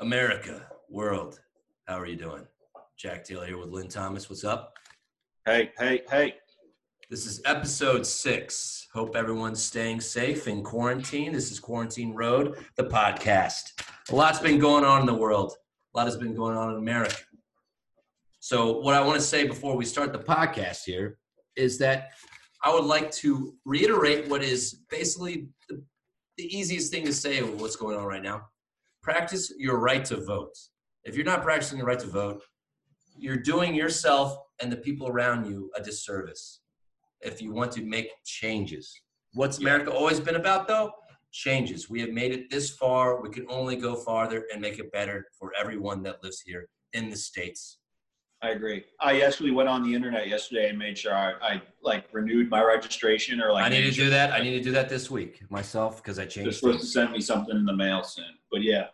America, world, how are you doing? Jack Taylor here with Lynn Thomas. What's up? Hey, hey, hey. This is episode six. Hope everyone's staying safe in quarantine. This is Quarantine Road, the podcast. A lot's been going on in the world, a lot has been going on in America. So, what I want to say before we start the podcast here is that I would like to reiterate what is basically the, the easiest thing to say of what's going on right now. Practice your right to vote. If you're not practicing the right to vote, you're doing yourself and the people around you a disservice if you want to make changes. What's America always been about, though? Changes. We have made it this far. We can only go farther and make it better for everyone that lives here in the States. I agree. I actually went on the internet yesterday and made sure I, I like renewed my registration or like. I need to made do sure- that. I need to do that this week myself because I changed. They're changed supposed to send me something in the mail soon, but yeah.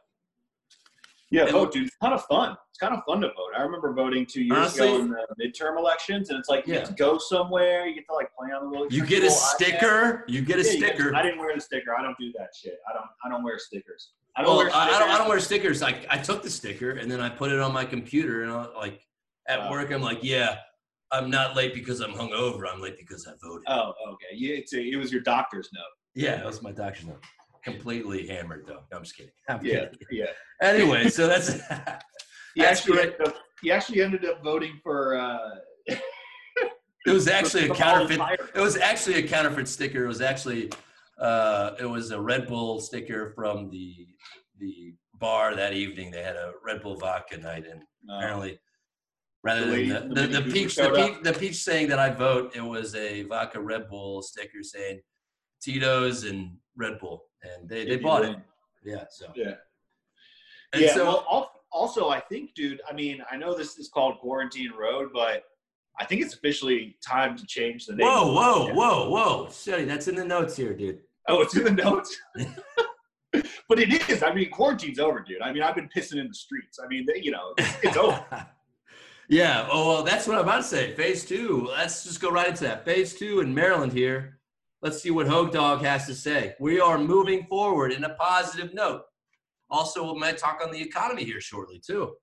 Yeah, And- vote, dude. It's kind of fun. It's kind of fun to vote. I remember voting two years Honestly- ago in the midterm elections, and it's like you Yeah. get to go somewhere. You get to like play on the little. You get a sticker. You get a Yeah, you get- sticker. I didn't wear the sticker. I don't do that shit. I don't. I don't wear stickers. I don't Well, wear I, stickers. I don't. I don't wear stickers. I I took the sticker and then I put it on my computer and I, like at Wow. work I'm like, yeah, I'm not late because I'm hungover. I'm late because I voted. Oh, okay. It's a, it was your doctor's note. yeah, that was my doctor's note. Completely hammered though. No, I'm just kidding. I'm Yeah, kidding. yeah. Anyway, so that's He That's actually, up, he actually ended up voting for. Uh, it was actually a counterfeit. It was actually a counterfeit sticker. It was actually uh, it was a Red Bull sticker from the the bar that evening. They had a Red Bull vodka night, and apparently, rather The than the, the the, the peach, the peach, the peach saying that I vote, it was a vodka Red Bull sticker saying Tito's and Red Bull, and they, they bought it. Yeah. So Yeah. and yeah. so well, also, I think, dude. I mean, I know this is called Quarantine Road, but I think it's officially time to change the name. whoa, whoa, it. whoa, whoa, Shuddy, that's in the notes here, dude. Oh, it's in the notes. but it is. I mean, quarantine's over, dude. I mean, I've been pissing in the streets. I mean, they, you know, it's, it's over. yeah. Oh, well, that's what I'm about to say. Phase two. Let's just go right into that. Phase two in Maryland here. Let's see what Hogue Dog has to say. We are moving forward in a positive note. Also, we might talk on the economy here shortly too.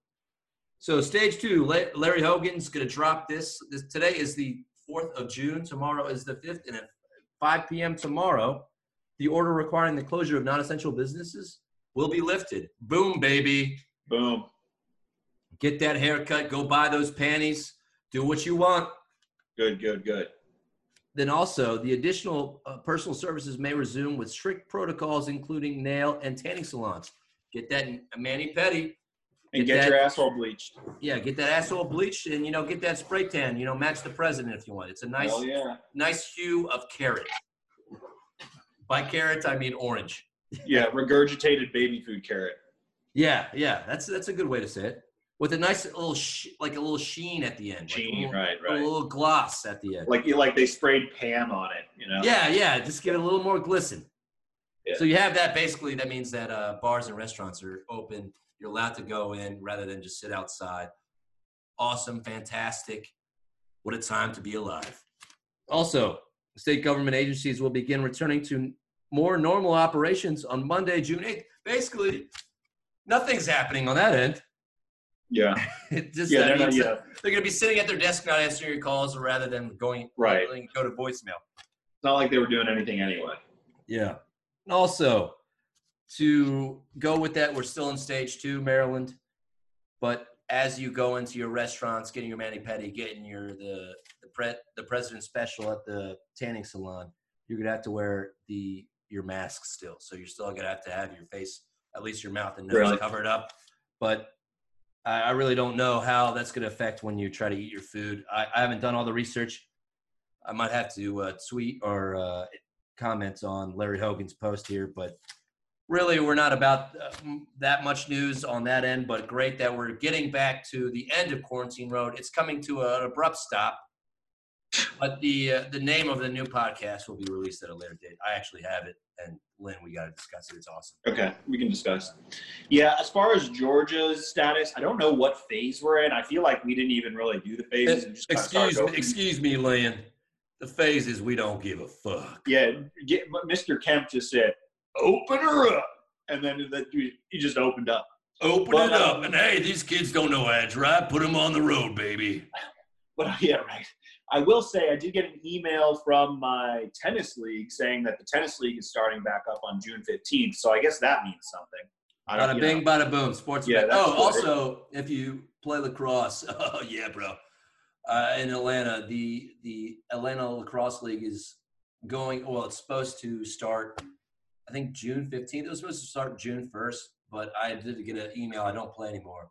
So, stage two. La- Larry Hogan's going to drop this. this. Today is the fourth of June. Tomorrow is the fifth, and at 5 p.m. tomorrow, the order requiring the closure of non-essential businesses will be lifted. Boom, baby Boom. Get that haircut, go buy those panties, do what you want. Good, good, good. Then also, the additional uh, personal services may resume with strict protocols, including nail and tanning salons. Get that mani pedi, And Get get, that- your asshole bleached. yeah. Get that asshole bleached, and you know, get that spray tan. You know, match the president if you want. It's a nice, yeah. nice hue of carrot. By carrot, I mean orange. Yeah, regurgitated baby food carrot. Yeah, yeah. That's that's a good way to say it. With a nice little, sh- like a little sheen at the end, like a little- right, a little gloss at the end. Like you like they sprayed Pam on it, you know? Yeah, yeah, just give it a little more glisten. Yeah. So you have that basically. That means that uh, bars and restaurants are open. You're allowed to go in rather than just sit outside. Awesome, fantastic. What a time to be alive. Also, state government agencies will begin returning to more normal operations on Monday, June 8th. Basically, nothing's happening on that end. Yeah. It just Yeah, they're not, yeah. they're going to be sitting at their desk not answering your calls rather than going Right. go to voicemail. It's not like they were doing anything anyway. Yeah. And also, to go with that, we're still in stage two, Maryland. But as you go into your restaurants, getting your mani pedi, getting your the the pre, the president special at the tanning salon, you're gonna have to wear the your mask still. So you're still gonna have to have your face, at least your mouth and nose Really? covered up. But I, I really don't know how that's gonna affect when you try to eat your food. I, I haven't done all the research. I might have to uh, tweet or uh, comments on Larry Hogan's post here, but really we're not about uh, that much news on that end. But great that we're getting back to the end of Quarantine Road. It's coming to an abrupt stop, but the uh, the name of the new podcast will be released at a later date. I actually have it, and Lynn, we got to discuss it. It's awesome. Okay, we can discuss. Yeah, as far as Georgia's status, I don't know what phase we're in. I feel like we didn't even really do the phases. Excuse me, excuse me, Lynn. The phase is we don't give a fuck. Yeah, get, Mr. Kemp just said, "Open her up," and then that he just opened up. Open But, it up, um, and hey, these kids don't know edge, right? Put them on the road, baby. But yeah, right. I will say I did get an email from my tennis league saying that the tennis league is starting back up on June 15th. So I guess that means something. I Bada bing, know. bada boom. Sports. Yeah, oh, also, if you play lacrosse, oh yeah, bro. Uh, in Atlanta, the the Atlanta Lacrosse League is going. Well, it's supposed to start. I think June fifteenth. It was supposed to start June first, but I did get an email. I don't play anymore.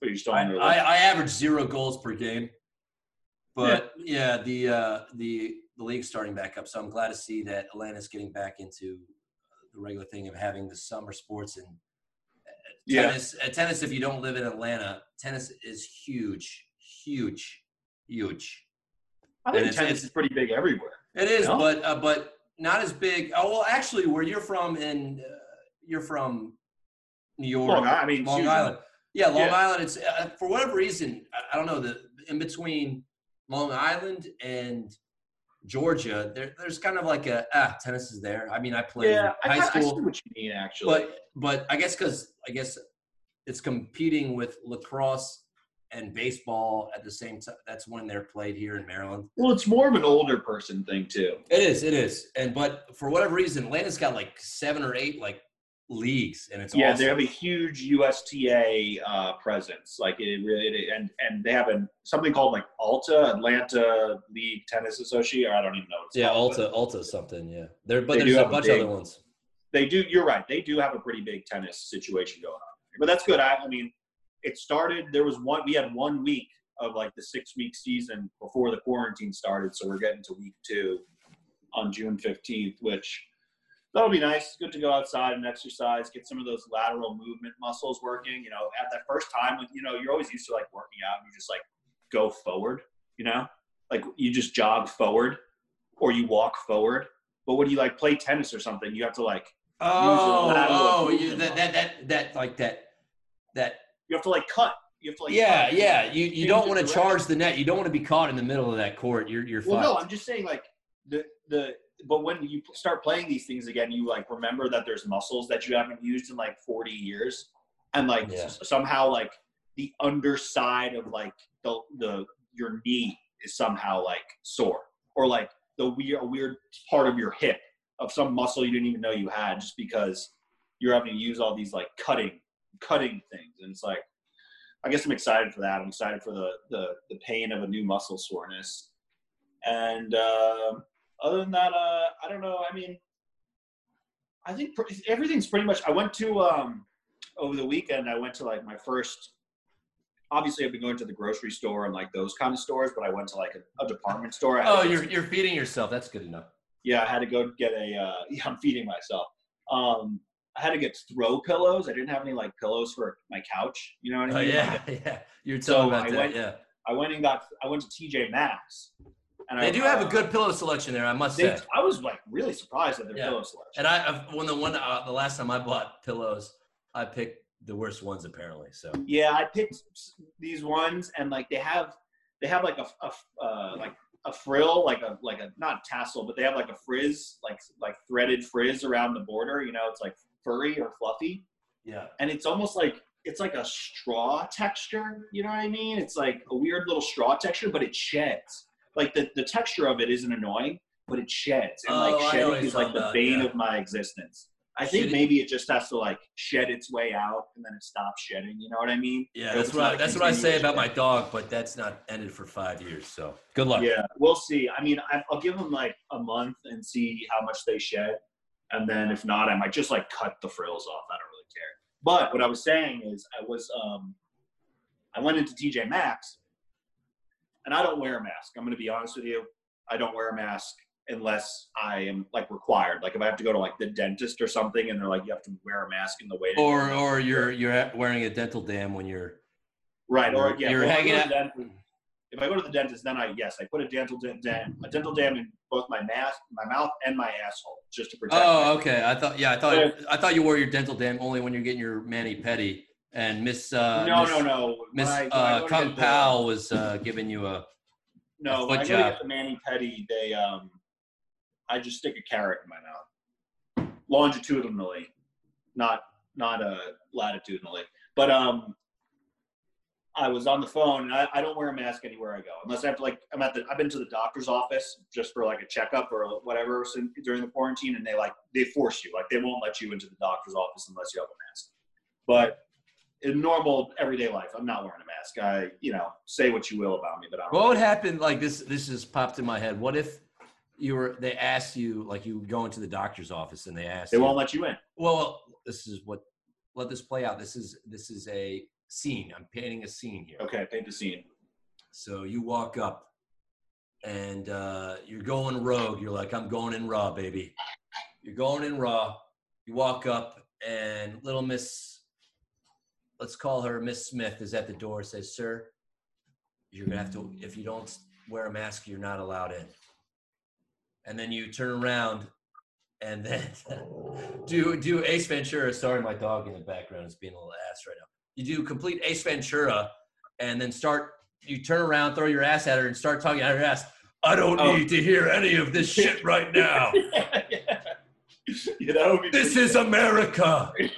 But you're still I, on your I, list. I average zero goals per game, but yeah, the uh, the the league's starting back up. So I'm glad to see that Atlanta's getting back into the regular thing of having the summer sports and uh, Yeah. tennis. Uh, tennis, if you don't live in Atlanta, tennis is huge, huge, huge. I think and tennis it's- is pretty big everywhere. It is, No? but uh, but not as big. Oh well, actually, where you're from, in uh, you're from New York. Long, I mean, Long. Island. Yeah, Long Yeah. Island. It's uh, for whatever reason. I, I don't know the in between Long Island and Georgia. There, there's kind of like a ah, tennis is there. I mean, I played Yeah, in I, high I, see school, what you mean actually. but but I guess because I guess it's competing with lacrosse and baseball at the same time. That's when they're played here in Maryland. well, it's more of an older person thing too. It is, it is, and but for whatever reason, Atlanta's got like seven or eight like leagues, and it's Yeah, awesome. they have a huge USTA uh, presence. Like it really, and and they have a something called like Alta Atlanta League Tennis Association. I don't even know. What it's yeah, called, Alta, Alta something. Yeah, there, but there's do a have a bunch of other ones. They do. You're right. They do have a pretty big tennis situation going on. But that's good. I, I mean, it started. There was one. We had one week of like the six week season before the quarantine started. So we're getting to week two on June 15th, which that'll be nice. It's good to go outside and exercise, get some of those lateral movement muscles working. You know, at that first time, when you know you're always used to like working out, and you just like go forward. You know, like you just jog forward or you walk forward. But when you like play tennis or something, you have to like Oh, oh, you, that, that, that, that, like that, that. you have to like cut. You have to like yeah, cut. yeah. You, you don't want to charge the net. You don't want to be caught in the middle of that court. You're, you're Well, no. I'm just saying like the the. But when you start playing these things again, you like remember that there's muscles that you haven't used in like 40 years, and like Yeah. s- somehow like the underside of like the the your knee is somehow like sore, or like the weird weird part of your hip of some muscle you didn't even know you had, just because you're having to use all these like cutting cutting things, and it's like. I guess I'm excited for that. I'm excited for the the, the pain of a new muscle soreness. And um other than that, uh, I don't know. I mean, I think pr- everything's pretty much. I went to um, over the weekend. I went to like my first. Obviously, I've been going to the grocery store and like those kind of stores, but I went to like a, a department store. Oh, you're, you're feeding yourself. That's good enough. yeah, I had to go get a. Uh, yeah, I'm feeding myself. Um, I had to get throw pillows. I didn't have any like pillows for my couch. You know what I mean? Oh mean? yeah, yeah. You're So talking about I that. went- yeah. I went and got. I went to TJ Maxx. And They I, do have a uh, good pillow selection there, I must They, say. I was like really surprised at their Yeah. pillow selection. And I, when the one, uh, the last time I bought pillows, I picked the worst ones apparently. So Yeah, I picked these ones, and like they have, they have like a, a uh, like a frill, like a like a not tassel, but they have like a frizz, like like threaded frizz around the border. You know, it's like furry or fluffy, yeah. and it's almost like it's like a straw texture. You know what I mean? It's like a weird little straw texture, but it sheds. Like the the texture of it isn't annoying, but it sheds, and Oh, like what shedding is like the bane of my existence. I think Shitty- maybe it just has to like shed its way out, and then it stops shedding. You know what I mean? Yeah, that's what I, that's what I say about my dog, but that's not ended for five years. So good luck. Yeah, we'll see. I mean, I, I'll give them like a month and see how much they shed, and then if not, I might just like cut the frills off. I don't really care. But what I was saying is, I was um, I went into TJ Maxx, and I don't wear a mask. I'm going to be honest with you. I don't wear a mask unless I am like required. Like if I have to go to like the dentist or something, and they're like, you have to wear a mask in the waiting Or or you're you're wearing a dental dam when you're Right, or yeah, You're hanging out- the dentist- If I go to the dentist, then I yes, I put a dental dam, a dental dam in both my mask, my mouth, and my asshole, just to protect. Oh, okay. I thought yeah, I thought But I thought you wore your dental dam only when you're getting your mani pedi. And Miss uh, no, Miss, no, no. Miss I- uh, Kung Pao was uh, giving you a No, a when I go job. get the mani pedi, they um, I just stick a carrot in my mouth, longitudinally, not not uh latitudinally. But um, I was on the phone, and I, I don't wear a mask anywhere I go unless I have to like I'm at the I've been to the doctor's office just for like a checkup or whatever sin- during the quarantine, and they like they force you like they won't let you into the doctor's office unless you have a mask. But in normal everyday life, I'm not wearing a mask. I you know say what you will about me, but I don't. What would happen? Like this, this just popped in my head. What if you were? They asked you, like, you go into the doctor's office and they ask. they you, won't let you in. Well, this is what. Let this play out. This is this is a scene. I'm painting a scene here. Okay, paint the scene. So you walk up, and uh, you're going rogue. You're like, I'm going in raw, baby. You're going in raw. You walk up, and little Miss, let's call her Miss Smith, is at the door. Says, "Sir, you're gonna have to. If you don't wear a mask, you're not allowed in." And then you turn around, and then do do Ace Ventura. Sorry, my dog in the background is being a little ass right now. You do complete Ace Ventura, and then start. You turn around, throw your ass at her, and start talking at her ass. I don't Oh. need to hear any of this shit right now. that would be This is America.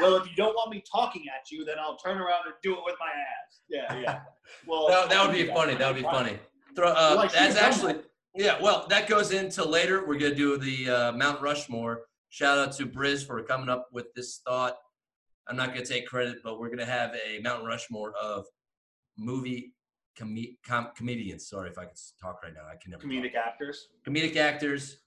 well, if you don't want me talking at you, then I'll turn around and do it with my ass. Yeah, yeah. Well, That, that would be funny. That would be funny. Throw, uh, that's actually, yeah. Well, that goes into later. We're gonna do the uh, Mount Rushmore. Shout out to Briz for coming up with this thought. I'm not gonna take credit, but we're gonna have a Mount Rushmore of movie com- com- comedians. Sorry if I can talk right now. I can never. talk. comedic actors. comedic actors.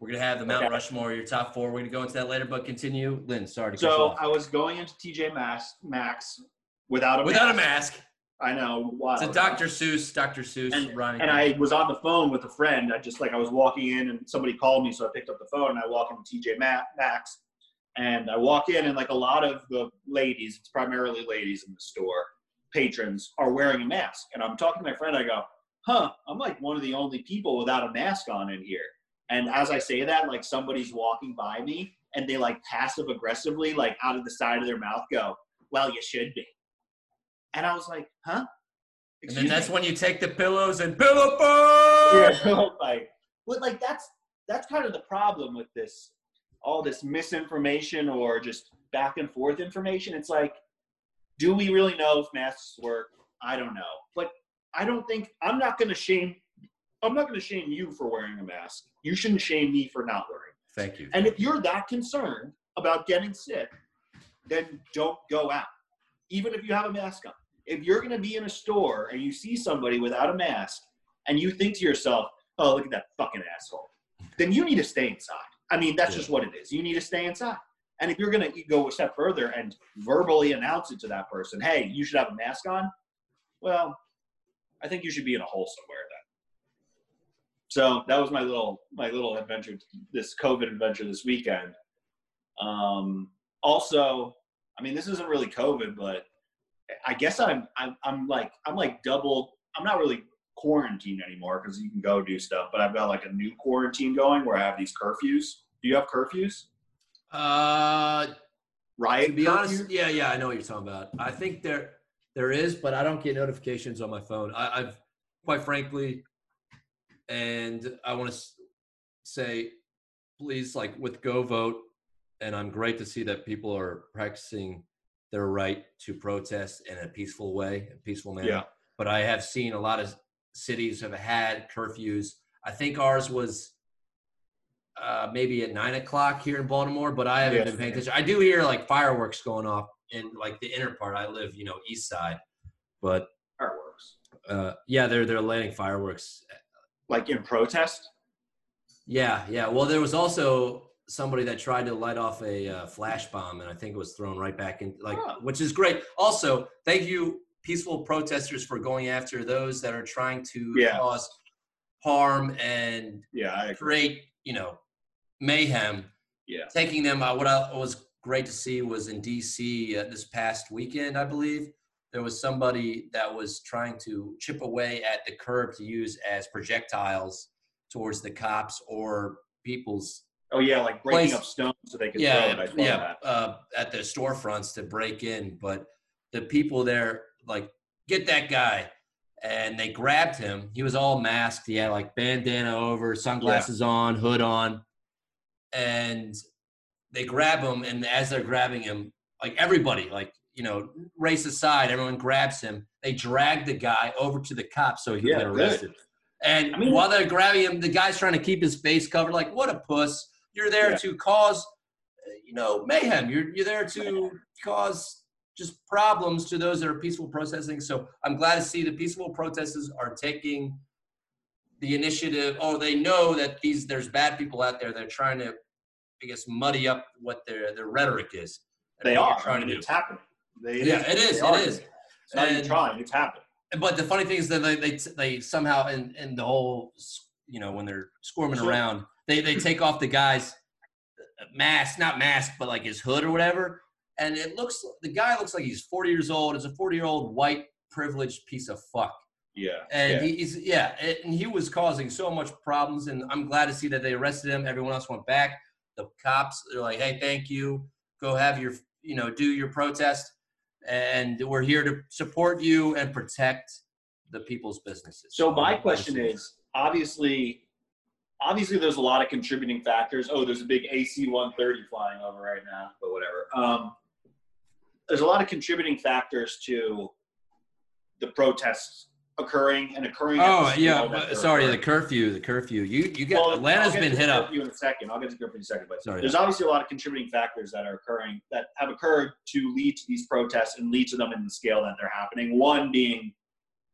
We're gonna have the Mount Okay. Rushmore, your top four. We're gonna go into that later, but continue. Lynn, sorry to So. I was going into TJ Maxx, Max without a Without a mask. mask, I know. Wow. it's a Dr. Seuss, Dr. Seuss, and, Ronnie. and I was on the phone with a friend. I just like I was walking in and somebody called me, so I picked up the phone and I walk into TJ Ma- Maxx, and I walk in and like a lot of the ladies, it's primarily ladies in the store, patrons are wearing a mask, and I'm talking to my friend. I go, "Huh, I'm like one of the only people without a mask on in here." And as I say that, like somebody's walking by me and they like passive aggressively, like out of the side of their mouth, go, "Well, you should be." And I was like, "Huh." and then that's me? when you take the pillows and pillow fight. yeah, like, but like that's that's kind of the problem with this, all this misinformation or just back and forth information. It's like, do we really know if masks work? I don't know, but I don't think I'm not going to shame. I'm not going to shame you for wearing a mask. You shouldn't shame me for not wearing. Thank you. And if you're that concerned about getting sick, then don't go out, even if you have a mask on. If you're going to be in a store and you see somebody without a mask and you think to yourself, oh, look at that fucking asshole, then you need to stay inside. I mean, that's Yeah. just what it is. You need to stay inside. And if you're going to go a step further and verbally announce it to that person, hey, you should have a mask on, well, I think you should be in a hole somewhere. So that was my little my little adventure, this COVID adventure this weekend. Um, also, I mean, this isn't really COVID, but I guess I'm I'm, I'm like I'm like double. I'm not really quarantined anymore because you can go do stuff, but I've got like a new quarantine going where I have these curfews. Do you have curfews? Uh, Riot. to be honest, yeah, yeah, I know what you're talking about. I think there there is, but I don't get notifications on my phone. I, I've quite frankly, and I want to say, please, like with Go Vote, and I'm great to see that people are practicing their right to protest in a peaceful way, a peaceful manner. Yeah. But I have seen a lot of cities have had curfews. I think ours was uh, maybe at nine o'clock here in Baltimore, but I haven't Yeah. been paying attention. I do hear like fireworks going off in like the inner part. I live, you know, east side, but Fireworks. uh, yeah, they're they're lighting fireworks. Like in protest. Yeah, yeah. Well, there was also somebody that tried to light off a uh, flash bomb, and I think it was thrown right back in, like, Oh. which is great. Also, thank you, peaceful protesters, for going after those that are trying to Yeah. cause harm and Yeah, create, you know, mayhem. Yeah. taking them uh, what I, was great to see was in dc uh, this past weekend i believe there was somebody that was trying to chip away at the curb to use as projectiles towards the cops or people's Oh yeah, like breaking Place- up stones so they throw yeah it. I yeah uh, at the storefronts to break in but the people there like get that guy and they grabbed him. He was all masked. He had like bandana over sunglasses on hood on and they grab him and as they're grabbing him like everybody like you know, race aside, everyone grabs him. They drag the guy over to the cops so he can Yeah, get good. arrested. And I mean- while they're grabbing him, the guy's trying to keep his face covered. Like, what a puss! You're there Yeah. to cause, you know, mayhem. You're you're there to cause just problems to those that are peaceful protesting. So I'm glad to see the peaceful protesters are taking the initiative. Oh, they know that these there's bad people out there. They're trying to, I guess, muddy up what their their rhetoric is. They are trying I mean, to do. It's happening. They, Yeah, it is, it are. is. It's not even And- trying. It's happening. But the funny thing is that they they, they somehow in, in the whole you know when they're squirming Sure. around they they take off the guy's uh, mask not mask but like his hood or whatever and it looks the guy looks like he's 40 years old it's a 40 year old white privileged piece of fuck Yeah. and yeah. he's yeah and he was causing so much problems and i'm glad to see that they arrested him everyone else went back the cops they're like hey thank you go have your you know do your protest and we're here to support you and protect the people's businesses So my question glad to see is, obviously, obviously there's a lot of contributing factors. Oh, there's a big AC-130 flying over right now, but whatever. Um, there's a lot of contributing factors to the protests occurring and occurring. Oh yeah, that but- they're sorry, the curfew, the curfew. You you get Well, Atlanta's I'll get been to hit up. in a second. I'll get to curfew in a second, but Sorry, there's obviously a lot of contributing factors that are occurring that have occurred to lead to these protests and lead to them in the scale that they're happening. One being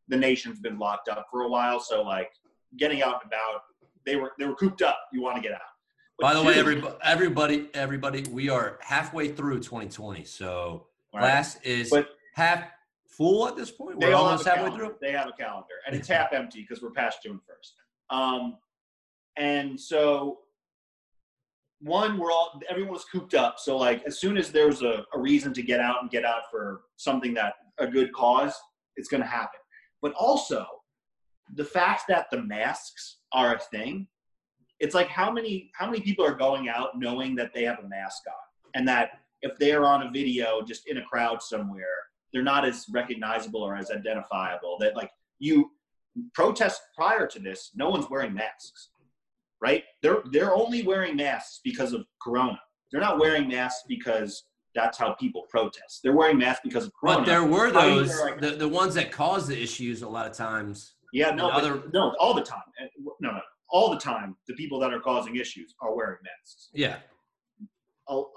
the nation's been locked up for a while, so like getting out and about, they were they were cooped up. You want to get out. But By the way, two- everybody, everybody, everybody, we are halfway through 2020, so Right. class is But- half full at this point. they We're almost have a halfway calendar. through. They have a calendar, and it's half empty because we're past June first. Um, and so one, we're all everyone was cooped up. So like as soon as there's a, a reason to get out and get out for something that a good cause, it's going to happen. But also the fact that the masks are a thing. It's like how many how many people are going out knowing that they have a mask on, and that if they are on a video just in a crowd somewhere, they're not as recognizable or as identifiable. That like you protest prior to this, no one's wearing masks, right? They're they're only wearing masks because of Corona. They're not wearing masks because that's how people protest. They're wearing masks because of Corona. But there were those interact- the, the ones that caused the issues a lot of times. yeah, no, other- no, all the time. No, no, all the time. The people that are causing issues are wearing masks. Yeah,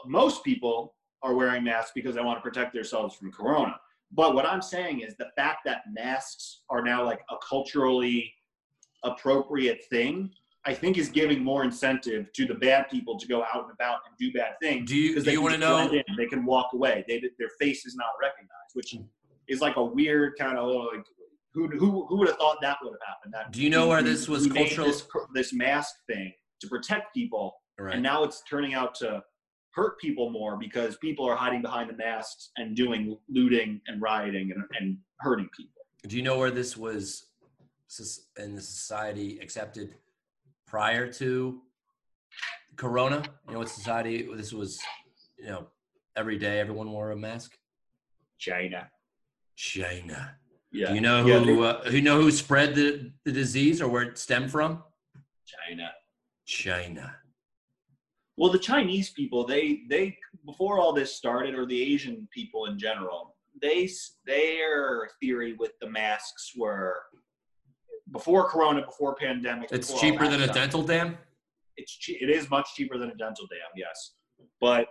most people are wearing masks because they want to protect themselves from corona. But what I'm saying is the fact that masks are now like a culturally appropriate thing, I think is giving more incentive to the bad people to go out and about and do bad things. Do you- do they you wanna know- in, They can walk away. They their face is not recognized, which is like a weird kind of like who who who would have thought that would have happened? That Do you know where this was cultural- This, this mask thing to protect people right. and now it's turning out to hurt people more because people are hiding behind the masks and doing looting and rioting and, and hurting people. Do you know where this was in the society accepted prior to Corona? You know what society this was? You know, every day everyone wore a mask. China. China. Yeah. Do you know Yeah, who uh, who know who spread the, the disease or where it stemmed from? China. China. Well, the Chinese people, they they before all this started, or the Asian people in general, they their theory with the masks were before Corona, before pandemic. It's before cheaper than a dental dam. it's che- it is much cheaper than a dental dam, yes. But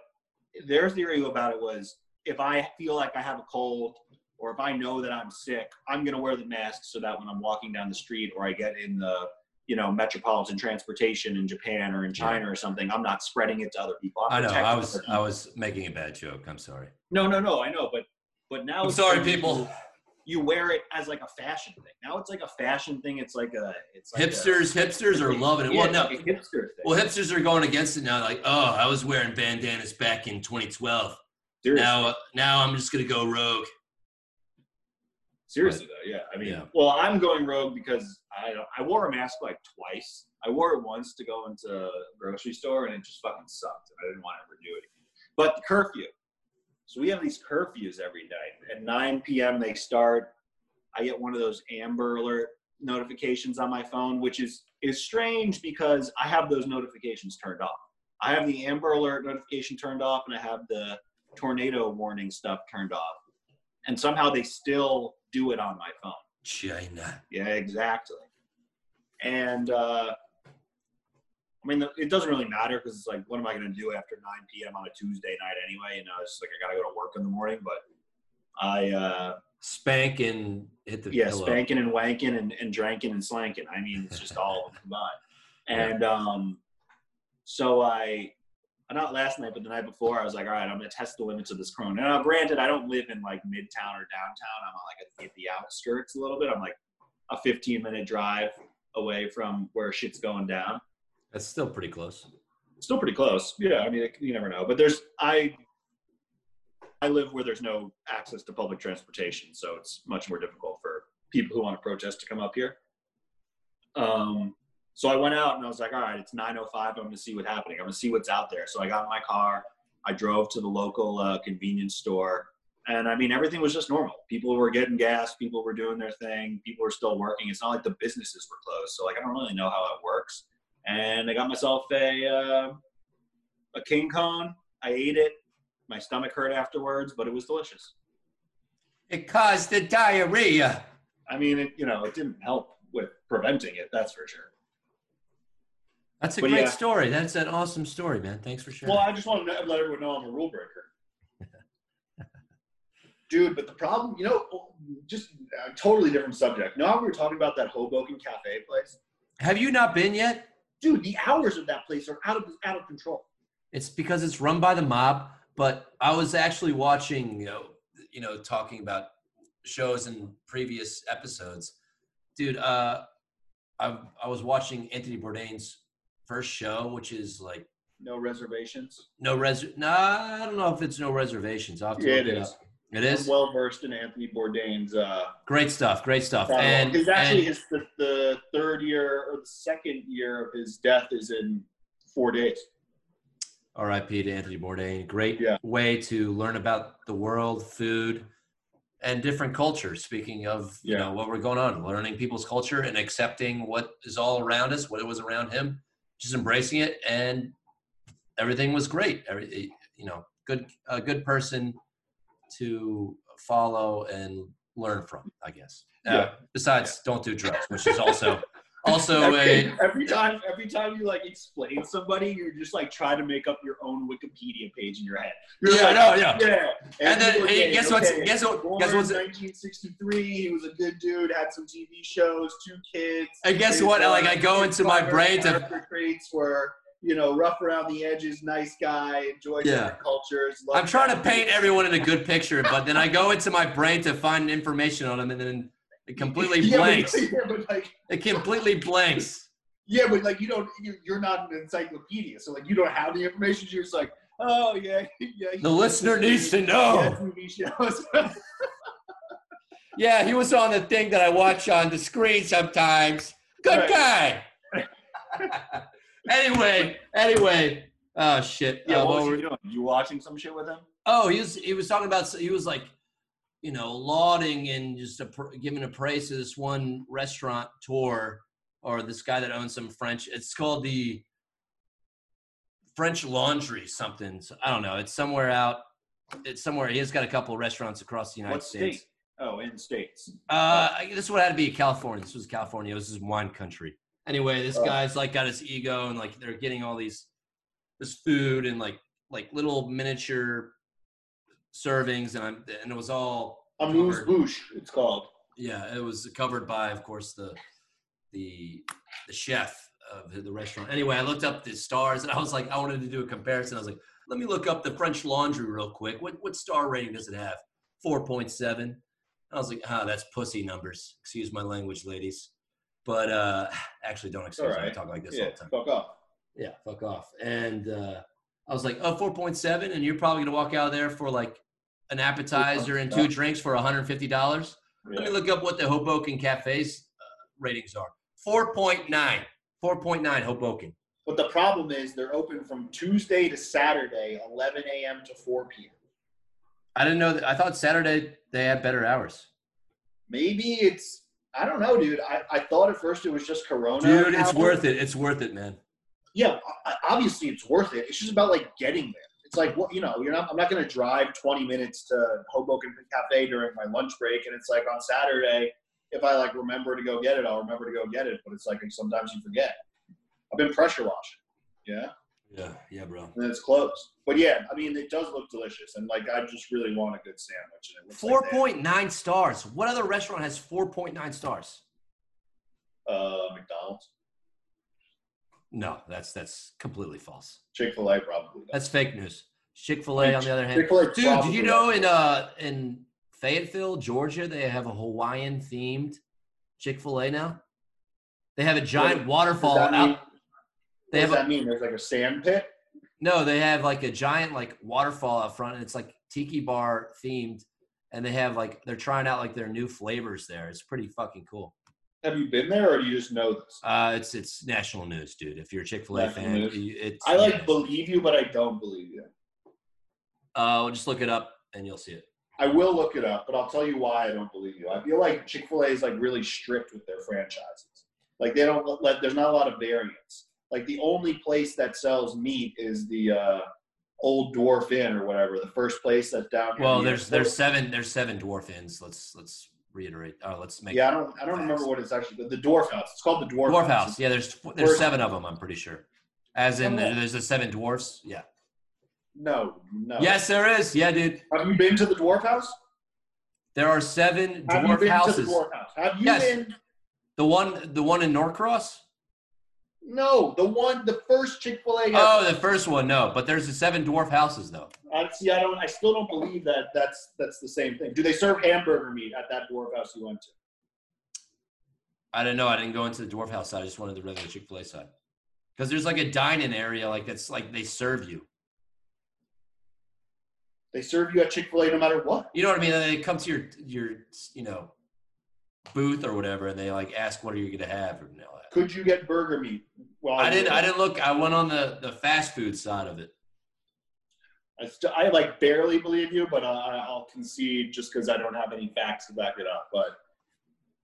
their theory about it was if I feel like I have a cold or if I know that I'm sick, I'm going to wear the mask so that when I'm walking down the street or I get in the you know metropolitan transportation in Japan or in China or something, I'm not spreading it to other people. I'm I know. I was I was making a bad joke. I'm sorry. no, no, no. I know, but but now I'm sorry, people. You wear it as like a fashion thing. Now it's like a fashion thing. It's like a it's like a- Hipsters, hipsters are loving it. Yeah, Well, no, like hipster well, hipsters are going against it now. Like, oh, I was wearing bandanas back in 2012. Seriously. Now, now I'm just gonna go rogue. Seriously though, yeah. I mean, Yeah. well, I'm going rogue because I I wore a mask like twice. I wore it once to go into a grocery store, and it just fucking sucked. I didn't want to ever do it again. But the curfew. So we have these curfews every night. At 9 p.m. they start. I get one of those Amber Alert notifications on my phone, which is is strange because I have those notifications turned off. I have the Amber Alert notification turned off, and I have the tornado warning stuff turned off, and somehow they still do it on my phone. China. Yeah, exactly. And uh, I mean, it doesn't really matter because it's like, what am I going to do after 9 p.m. on a Tuesday night anyway? You know, it's like I got to go to work in the morning. But I, uh, Spank and hit the yeah, pillow. spanking and wanking and, and drinking and slanking. I mean, it's just all of combined. And um, so I, not last night, but the night before, I was like, all right, I'm to test the limits of this corona. Now, granted, I don't live in like midtown or downtown. I'm on like at the outskirts a little bit. I'm like a 15 minute drive away from where shit's going down. That's still pretty close. Still pretty close. Yeah, I mean, it, you never know. But there's I I live where there's no access to public transportation, so it's much more difficult for people who want to protest to come up here. Um, so I went out and I was like, all right, it's 9:05. I'm going to see what's happening. I'm going to see what's out there. So I got in my car. I drove to the local uh, convenience store, and I mean, everything was just normal. People were getting gas. People were doing their thing. People were still working. It's not like the businesses were closed. So like, I don't really know how it works. And I got myself a uh, a king cone. I ate it. My stomach hurt afterwards, but it was delicious. It caused the diarrhea. I mean, it, you know, it didn't help with preventing it. That's for sure. That's a But great yeah. story. That's an awesome story, man. Thanks for sharing. Well, I just want to let everyone know I'm a rule breaker. Dude, but the problem, you know, just a totally different subject. Now we were talking about that Hoboken Cafe place. Have you not been yet? Dude, the hours of that place are out of out of control. It's because it's run by the mob. But I was actually watching, you know, you know, talking about shows in previous episodes, dude. Uh, I I was watching Anthony Bourdain's first show, which is like No reservations. no res. Nah, I don't know if it's no reservations. I'll have to Yeah, look it it is. up. It is well versed in Anthony Bourdain's. Uh, great stuff. Great stuff. catalog. And it's actually and- his the, the third year or the second year of his death is in four days. R.I.P. to Anthony Bourdain. Great Yeah. way to learn about the world, food, and different cultures. Speaking of, you Yeah. know, what we're going on, learning people's culture and accepting what is all around us, what it was around him, just embracing it, and everything was great. Every, you know, good, a good person to follow and learn from, I guess. Uh, Yeah. besides, don't do drugs, which is also also every, a every time every time you like explain somebody, you're just like trying to make up your own Wikipedia page in your head. You're yeah, like, no, yeah. yeah. And then Anthony hey, guess what's okay, guess what Born guess what's in 1963. He was a good dude. Had some TV shows, two kids. And guess what? uh, Like, I go into my brain to- traits were you know rough around the edges, nice guy, enjoyed Yeah. different cultures. I'm trying to paint everyone in a good picture, but then I go into my brain to find information on them, and then it completely Yeah, but- blanks. Yeah, but like It completely blanks. Yeah, but like you don't, you, you're not an encyclopedia, so like you don't have the information. You're just like, oh yeah, yeah. The listener this needs to know. yeah, Yeah, he was on the thing that I watch on the screen sometimes. Good guy. anyway, anyway. Oh shit. yeah, Uh, what what was were- you doing? You watching some shit with him? Oh, he was he was talking about he was like, you know, lauding and just a, giving a praise to this one restaurant tour or this guy that owns some French. It's called the French Laundry something. So, I don't know. It's somewhere out. It's somewhere. He has got a couple of restaurants across the United What States. state? Oh, in states. Uh, this would have to be California. This was California. This is wine country. Anyway, this Oh. guy's like got his ego and like they're getting all these this food and like like little miniature servings and I'm and it was all Amuse bouche, it's called. yeah it was covered by of course the the the chef of the restaurant. Anyway, I looked up the stars and I was like I wanted to do a comparison. I was like let me look up the French Laundry real quick. What what star rating does it have? Four point seven. I was like, ah, that's pussy numbers. Excuse my language, ladies. But uh actually don't excuse me. I talk like this Yeah, all the time. fuck off. Yeah, fuck off. And uh I was like, oh, 4.7, and you're probably gonna walk out of there for like an appetizer and two drinks for $150. Let me look up what the Hoboken Cafe's uh, ratings are. 4.9. 4.9 Hoboken. But the problem is they're open from Tuesday to Saturday, 11 a.m. to 4 p.m. I didn't know that. I thought Saturday they had better hours. Maybe it's I don't know, dude. I, I thought at first it was just Corona. Dude, it's hours. worth it. It's worth it, man. Yeah, obviously it's worth it. It's just about like getting there. It's like what you know. You're not. I'm not going to drive 20 minutes to Hoboken Cafe during my lunch break, and it's like on Saturday. If I like remember to go get it, I'll remember to go get it. But it's like sometimes you forget. I've been pressure washing. Yeah. Yeah, yeah, bro. And it's closed. But yeah, I mean, it does look delicious, and like I just really want a good sandwich. And it looks Four like point nine stars. What other restaurant has four point nine stars? uh, McDonald's, No, that's that's completely false. Chick Fil A probably. Does. That's fake news. Chick Fil A, on the other hand, Chick-fil-A dude, did you does. know in uh in Fayetteville, Georgia, they have a Hawaiian themed Chick Fil A now? They have a giant Does waterfall mean, out. They what have does a, that mean? There's like a sand pit. no, they have like a giant like waterfall out front, and it's like tiki bar themed, and they have like they're trying out like their new flavors there. It's pretty fucking cool. Have you been there, or do you just know this? Uh, it's it's national news, dude. If you're a Chick Fil A fan, you- it's I like yeah. believe you, but I don't believe you. Uh, just look it up and you'll see it. I will look it up, but I'll tell you why I don't believe you. I feel like Chick Fil A is like really strict with their franchises. Like they don't let. There's not a lot of variance. Like the only place that sells meat is the uh, Old Dwarf Inn or whatever, the first place that's down here. Well, there's there's seven there's seven dwarf inns. Let's let's reiterate. Oh, let's make Yeah, I don't. I don't remember what it's actually. The Dwarf House. It's called the Dwarf, dwarf house. Yeah, there's there's First- seven of them. I'm pretty sure. As in, there's the seven dwarfs. Yeah. No, no. Yes, there is. Yeah, dude. Have you been to the Dwarf House? There are seven Have you dwarf been houses. to the Dwarf House? Have you Yes. been? The one the one in Norcross. No, the one, the first Chick Fil A. Oh, the first one. No, but there's the seven dwarf houses though. I see. I don't. I still don't believe that. That's that's the same thing. Do they serve hamburger meat at that Dwarf House you went to? I didn't know. I didn't go into the dwarf house side. I just wanted the regular Chick Fil A side. Because there's like a dine-in area, like that's like they serve you. They serve you at Chick Fil A no matter what. You know what I mean? They come to your your you know booth or whatever, and they like ask, "What are you gonna have?" Or you know, Could you get burger meat? Well, I didn't. I didn't look. I went on the the fast food side of it. I, st- I like barely believe you, but uh, I- I'll concede just because I don't have any facts to back it up. But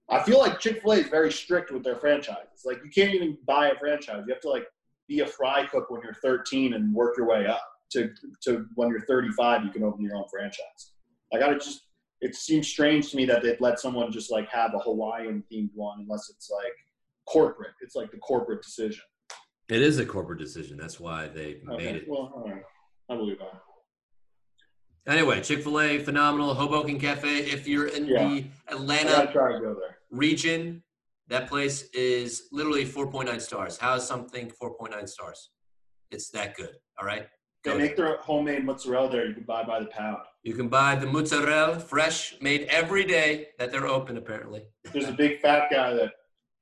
I feel like Chick Fil A is very strict with their franchises. Like you can't even buy a franchise. You have to like be a fry cook when you're 13 and work your way up to to when you're 35. You can open your own franchise. I gotta just. It seems strange to me that they'd let someone just like have a Hawaiian themed one unless it's like corporate. It's like the corporate decision. It is a corporate decision. That's why they Okay. made it. Well, all right. I believe that. Anyway, Chick Fil A, phenomenal. Hoboken Cafe. If you're in Yeah. the Atlanta try to go there. region, that place is literally 4.9 stars. How is something 4.9 stars? It's that good. All right. They make their homemade mozzarella there. You can buy by the pound. You can buy the mozzarella fresh, made every day that they're open. Apparently, There's a big fat guy that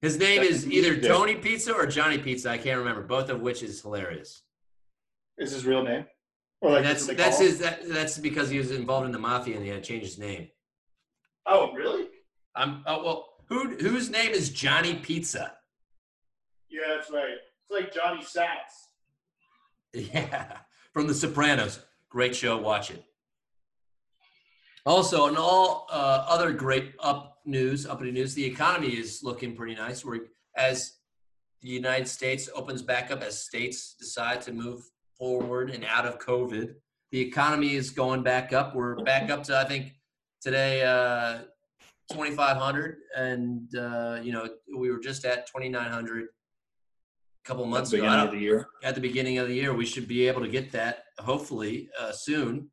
his name is either. Tony Pizza or Johnny Pizza. I can't remember. Both of which is hilarious. is his real name. Or like that's that's his. That, that's because he was involved in the mafia and he had to change his name. Oh, really? I'm. Oh well. Who whose name is Johnny Pizza? Yeah, that's right. It's like Johnny Sack. Yeah, from The Sopranos. Great show. Watch it. Also, in all uh, other great up news, uppity news, the economy is looking pretty nice. We're as the United States opens back up, as states decide to move forward and out of COVID, the economy is going back up. We're back up to I think today uh, 2,500, and uh, you know we were just at 2,900 a couple months ago. I beginning of the year. at the beginning of the year. We should be able to get that hopefully uh, soon.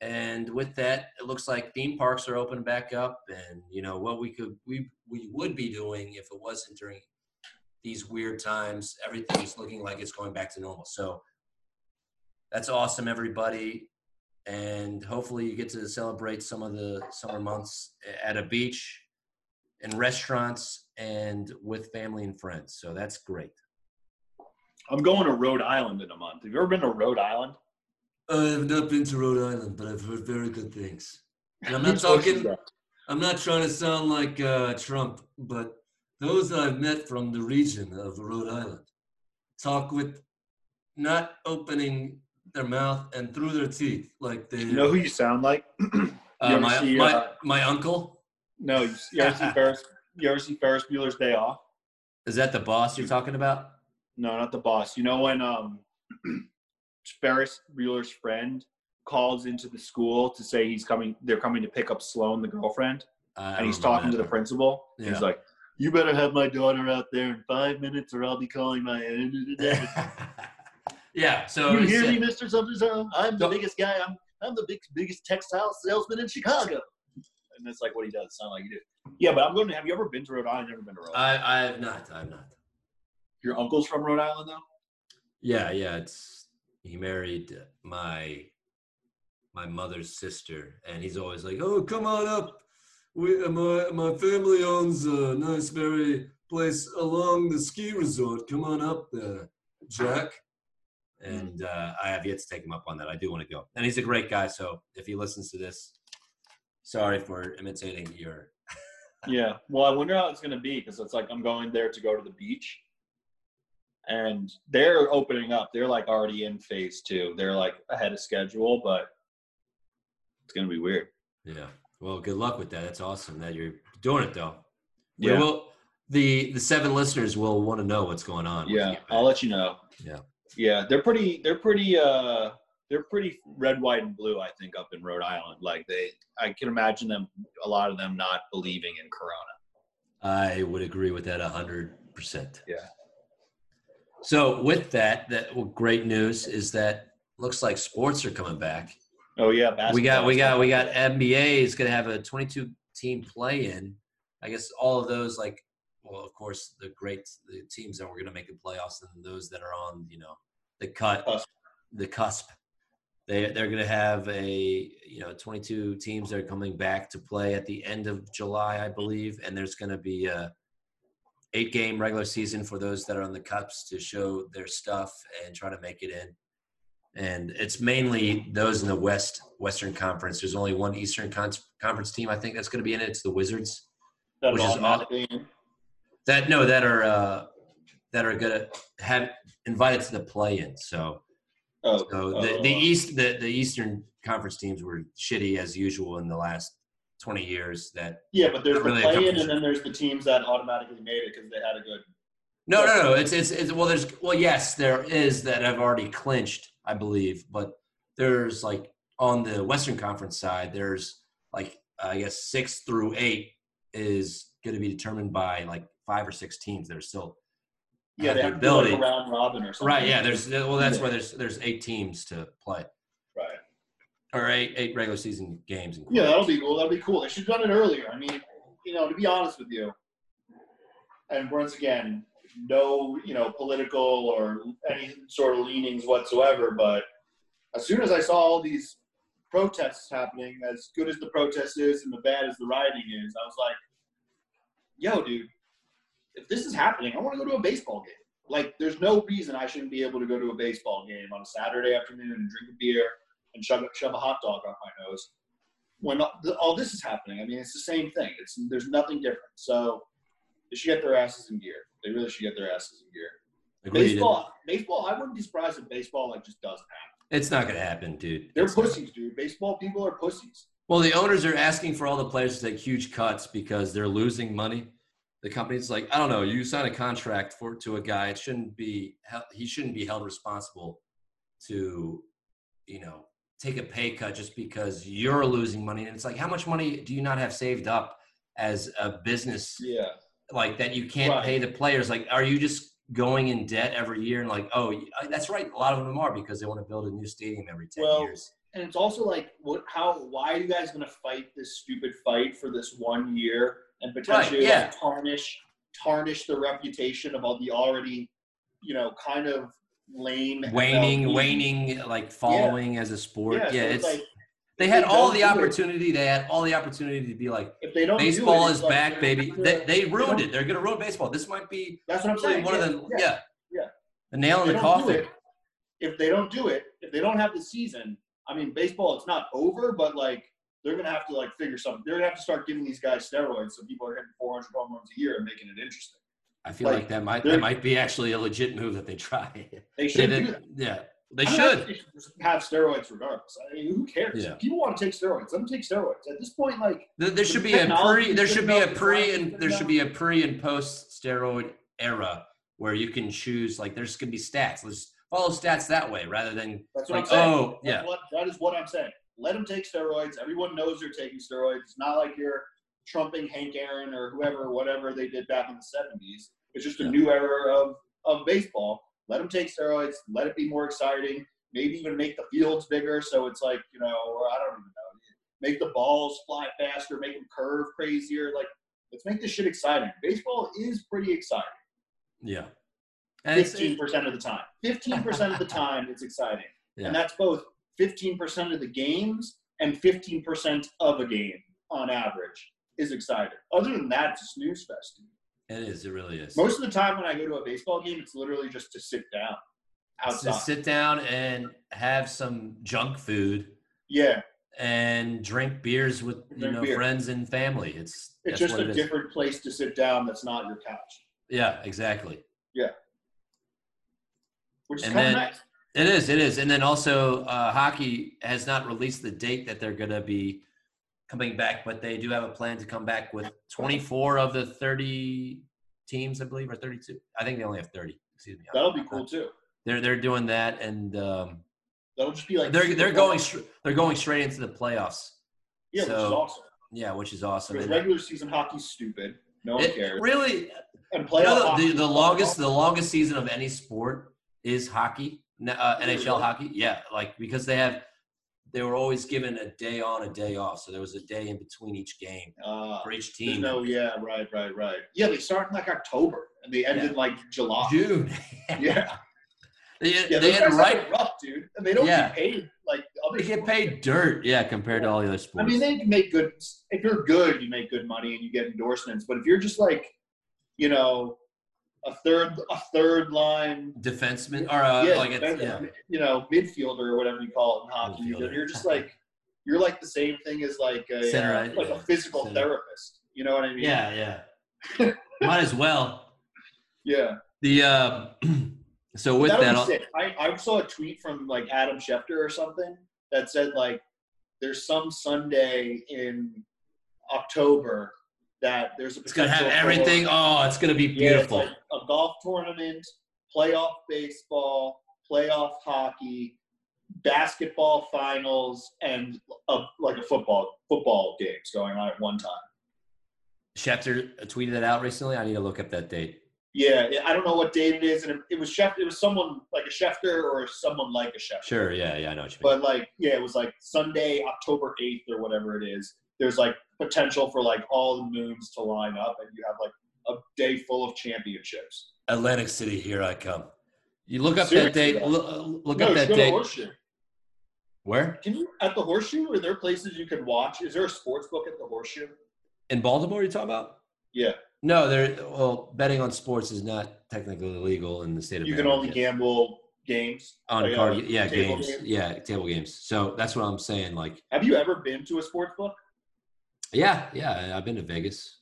And with that, it looks like theme parks are open back up, and you know what we could we we would be doing if it wasn't during these weird times. Everything's looking like it's going back to normal. So that's awesome, everybody. And hopefully, you get to celebrate some of the summer months at a beach, in restaurants, and with family and friends. So that's great. I'm going to Rhode Island in a month. Have you ever been to Rhode Island? I've not been to Rhode Island, but I've heard very good things. And I'm not Whose place is talking. I'm not trying to sound like uh, Trump, but those that I've met from the region of Rhode Island talk with not opening their mouth and through their teeth like they. You know who you sound like? uh, my see, my, uh, my uncle No, you, you ever see Ferris? You ever see Ferris Bueller's Day Off? is that the boss you're talking about? No, not the boss. You know when um Ferris Bueller's friend calls into the school to say he's coming. They're coming to pick up Sloane, the oh. girlfriend, I and he's talking to the principal. Yeah. He's like, "You better have my daughter out there in five minutes, or I'll be calling my." end of the day." yeah. So you hear me, Mister Something? Something? I'm the biggest guy. I'm I'm the big, biggest textile salesman in Chicago. And that's like what he does. Sound like you do. Yeah, but I'm going to. Have you ever been to Rhode Island? Never been to Rhode Island. I I have not. I have not. Your uncle's from Rhode Island, though. Yeah, yeah. It's he married my my mother's sister, and he's always like, "Oh, come on up. We uh, my my family owns a nice, very place along the ski resort. Come on up, uh, Jack." And uh, I have yet to take him up on that. I do want to go, and he's a great guy. So if he listens to this, sorry for imitating your. Yeah. Well, I wonder how it's going to be because it's like I'm going there to go to the beach, and they're opening up. They're like already in phase two. They're like ahead of schedule, but it's going to be weird. Yeah. Well, good luck with that. That's awesome that you're doing it, though. We Yeah. will. The the seven listeners will want to know what's going on. Yeah. I'll let you know. Yeah. Yeah, they're pretty. They're pretty. Uh, they're pretty red, white, and blue. I think up in Rhode Island, like they. I can imagine them. A lot of them not believing in Corona. I would agree with that a hundred percent. Yeah. So with that, that well, great news is that looks like sports are coming back. Oh yeah, basketball. We got we got we got NBA is going to have a 22 team play in. I guess all of those like well of course the great the teams that were going to make the playoffs and those that are on you know the cut Cusp. the cusp. They they're going to have a you know 22 teams that are coming back to play at the end of July I believe and there's going to be a eight game regular season for those that are on the cups to show their stuff and try to make it in and it's mainly those in the West Western Conference. There's only one Eastern Con- Conference team I think that's going to be in it. It's the Wizards. That which is in. That no, that are uh, that are going to have invited to the play-in. So, Oh, so the, oh, the. East the, the Eastern Conference teams were shitty as usual in the last 20 years. That Yeah, but there's the really play-in, and then there's the teams that automatically made it because they had a good. no, no, no. It's, it's it's well, there's well, yes, there is that have already clinched, I believe, but there's like on the Western Conference side, there's like I guess six through eight is going to be determined by like five or six teams that are still Yeah, have they the have to do like ability. a round robin or something. right. Yeah, there's well, that's Yeah. where there's there's eight teams to play. Or eight eight regular season games. Yeah, that'll be cool. That'll be cool. They should have done it earlier. I mean, you know, to be honest with you, and once again, no, you know, political or any sort of leanings whatsoever. But as soon as I saw all these protests happening, as good as the protest is and the bad as the rioting is, I was like, "Yo, dude, if this is happening, I want to go to a baseball game." Like, there's no reason I shouldn't be able to go to a baseball game on a Saturday afternoon and drink a beer and shove, shove a hot dog up my nose when all, all this is happening. I mean, it's the same thing. It's there's nothing different. So they should get their asses in gear. They really should get their asses in gear. Agreed. Baseball, baseball. I wouldn't be surprised if baseball like just doesn't happen. It's not going to happen, dude. They're It's not. pussies, dude. Baseball people are pussies. Well, the owners are asking for all the players to take huge cuts because they're losing money. The company's like, I don't know. You sign a contract for to a guy. It shouldn't be he shouldn't be held responsible to, you know, take a pay cut just because you're losing money. And it's like, how much money do you not have saved up as a business Yeah. like that? You can't Right. pay the players. Like, are you just going in debt every year and like, oh, uh, that's right. A lot of them are because they want to build a new stadium every ten Well, years. And it's also like, what? How? Why are you guys going to fight this stupid fight for this one year and potentially yeah. tarnish tarnish the reputation of all the already, you know, kind of lame waning, MLB? waning, like following as a sport. Yeah, Yeah, so it's, like they had they all the do it- opportunity. They had all the opportunity to be like, if they don't do it, baseball it's is like back, baby. They, they ruined it. They're gonna ruin baseball. This might be That's what I'm saying. one yeah, of the yeah. yeah, yeah. the nail in the coffin. it. If they don't do it, if they don't have the season, I mean, baseball it's not over, but like they're gonna have to like figure something. They're gonna have to start giving these guys steroids so people are hitting 400 home runs a year and making it interesting. I feel like, like, that might that might be actually a legit move that they try. They They should that. yeah, they I should. They should have steroids regardless. I mean, who cares? Yeah. If people want to take steroids. Let them take steroids. At this point, like There, there should be a pre. There should be a pre and there should be a pre and post steroid era where you can choose. Like there's gonna be stats. Let's follow stats that way rather than That's what like, I'm saying. oh, That's yeah, what, that is what I'm saying. Let them take steroids. Everyone knows they're taking steroids. It's not like you're trumping Hank Aaron or whoever, whatever they did back in the 70s. It's just a Yeah. new era of, of baseball. Let them take steroids. Let it be more exciting. Maybe even make the fields bigger so it's like, you know, or I don't even know. Make the balls fly faster, make them curve crazier. Like, let's make this shit exciting. Baseball is pretty exciting. yeah. And Fifteen percent of the time. Fifteen percent of the time, it's exciting, Yeah. and that's both fifteen percent of the games and fifteen percent of a game on average is exciting. Other than that, it's a snooze fest. it is. It really is. Most of the time, when I go to a baseball game, it's literally just to sit down outside. Just sit down and have some junk food yeah, and drink beers with you know beer. friends and family. It's it's that's just what a it is. different place to sit down that's not your couch, Yeah, exactly. Yeah. Which is And kind of then- nice. It is. It is. And then also, uh, hockey has not released the date that they're going to be coming back, but they do have a plan to come back with 24 of the 30 teams, I believe, or 32. I think they only have 30. Excuse me. That'll be cool too. They're they're doing that, and um, That'll just be like they're they're going str- they're going straight into the playoffs. Yeah, which is awesome. Yeah, which is awesome. Because regular season hockey's stupid. No one it cares. really, And you playoff know, hockey the, the longest the longest season of any sport is hockey, uh, Really? NHL hockey. Yeah, like because they have they were always given a day on, a day off, so there was a day in between each game Uh, for each team. no, yeah, right, right, right. Yeah, they start in like October and they end Yeah. in like July. June. Yeah, they, yeah. they had have rough, dude, and they don't Yeah. get paid like other. They get paid dirt, yeah, compared to all the other sports. I mean, they can make good. If you're good, you make good money and you get endorsements. But if you're just like, you know, a third, a third line, defenseman or a, yeah, like it's, yeah, you know, midfielder or whatever you call it in hockey, Midfielder. you're just like, you're like the same thing as like a Center, uh, like Yeah. a physical Center. therapist. You know what I mean? yeah, yeah. Might as well. Yeah. The um, so with that that, I, I saw a tweet from like Adam Schefter or something that said like there's some Sunday in October that there's a it's gonna have for- everything. Oh, it's gonna be Yeah, beautiful. like a golf tournament, playoff baseball, playoff hockey, basketball finals, and a, like a football football games going on at one time. Schefter tweeted that out recently. I need to look up that date. Yeah, I don't know what date it is, and it, was Schefter. It was someone like a Schefter or someone like a Schefter. Sure, yeah, yeah, I know what you mean. But like, yeah, it was like Sunday, October eighth or whatever it is. There's like potential for like all the moons to line up, and you have like a day full of championships. Atlantic City, here I come. You look up Seriously, that date. Look, look no, up that date. Where Can you at the Horseshoe? Are there places you can watch? Is there a sports book at the Horseshoe? in Baltimore? You talking about? Yeah, No, there. Well, betting on sports is not technically illegal in the state of. you can Maryland only gamble games on Like, card. uh, Yeah, games. games? Yeah, table games. So that's what I'm saying. Like, Have you ever been to a sports book? Yeah, yeah. I've been to Vegas.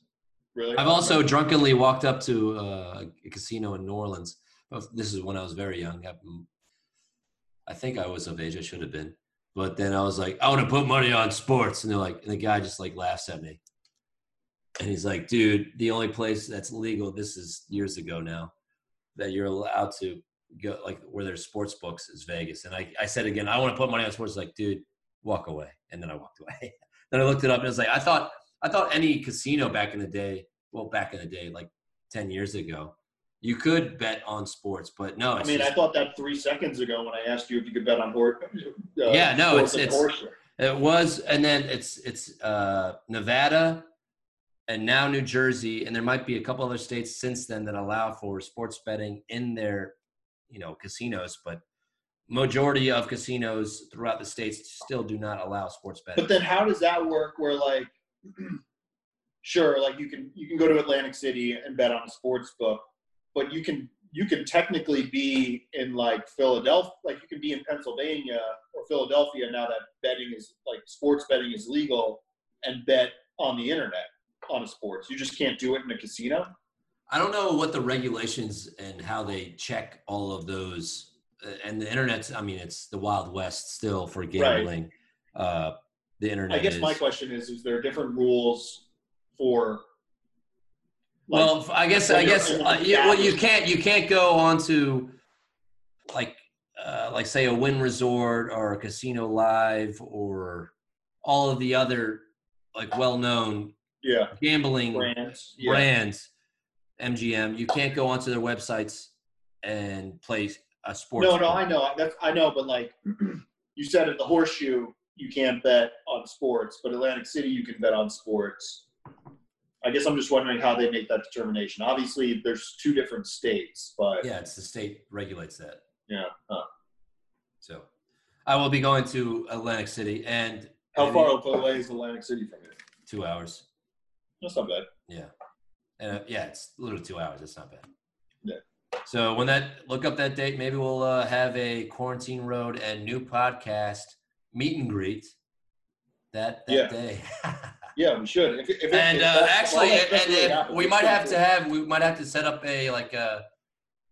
Really? I've also drunkenly walked up to uh, a casino in New Orleans. This is when I was very young. I, I think I was of age. I should have been. But then I was like, I want to put money on sports, and they're like, and the guy just like laughs at me, and he's like, dude, the only place that's legal. This is years ago now, that you're allowed to go like where there's sports books is Vegas. And I, I said again, I want to put money on sports. Like, dude, walk away. And then I walked away. Then I looked it up and it was like, I thought, I thought any casino back in the day, well, back in the day, like 10 years ago, you could bet on sports, but no, I mean, just- I thought that three seconds ago when I asked you if you could bet on horse. Uh, Yeah, no, it's- it's- Horseshoe. It was, and then it's it's uh, Nevada, and now New Jersey, and there might be a couple other states since then that allow for sports betting in their, you know, casinos. But majority of casinos throughout the states still do not allow sports betting. But then how does that work where like sure, like you can you can go to Atlantic City and bet on a sports book, but you can you can technically be in like Philadelphia like you can be in Pennsylvania or Philadelphia now that betting is like sports betting is legal and bet on the internet on a sports. You just can't do it in a casino. I don't know what the regulations and how they check all of those. And the internet's, I mean, it's the Wild West still for gambling. Uh, the internet I guess is. my question is is there different rules for like, well, I guess I guess uh, yeah, well you can't you can't go on to like uh, like say a Wynn Resort or a Casino Live or all of the other like well-known Yeah. gambling Brands. Yeah. brands, MGM, you can't go onto their websites and play a sports. No, no. I know. That's I know, but like you said at the horseshoe, you can't bet on sports, but Atlantic City you can bet on sports. I guess I'm just wondering how they make that determination. Obviously, there's two different states, but yeah. Yeah, it's the state regulates that. Huh. So I will be going to Atlantic City and How and far away is Atlantic City from you? Two hours. That's not bad. Yeah. And uh, yeah, it's literally two hours. It's not bad. Yeah. So when that look up that date, maybe we'll uh, have a quarantine road and new podcast meet and greet that that Yeah. day. Yeah, we should. If, if, and if uh, actually, and, happens, we might have to have we might have to set up a like a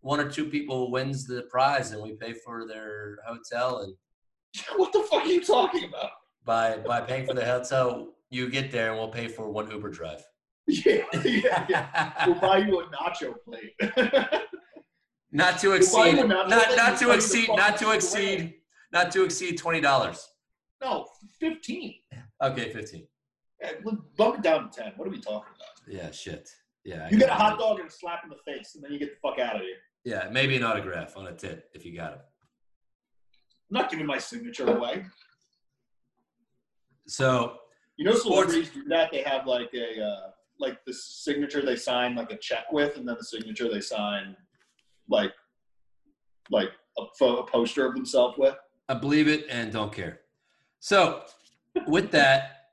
one or two people wins the prize and we pay for their hotel and what the fuck are you talking about? by by paying for the hotel you get there and we'll pay for one Uber drive. Yeah, yeah, yeah. We'll buy you a nacho plate. Not to exceed, not not, plate not and to tell you to exceed, not to exceed, not to exceed twenty dollars. no, fifteen. Okay, fifteen. Yeah, Bump it down to ten. What are we talking about? Yeah, shit. Yeah, You get a hot dog and a slap in the face, and then you get the fuck out of here. Yeah, maybe an autograph on a tit if you got it. I'm not giving my signature away. So You know, Sports- celebrities do that. They have like a uh, like the signature they sign like a check with, and then the signature they sign like like a, a poster of himself with. I believe it and don't care. So with that,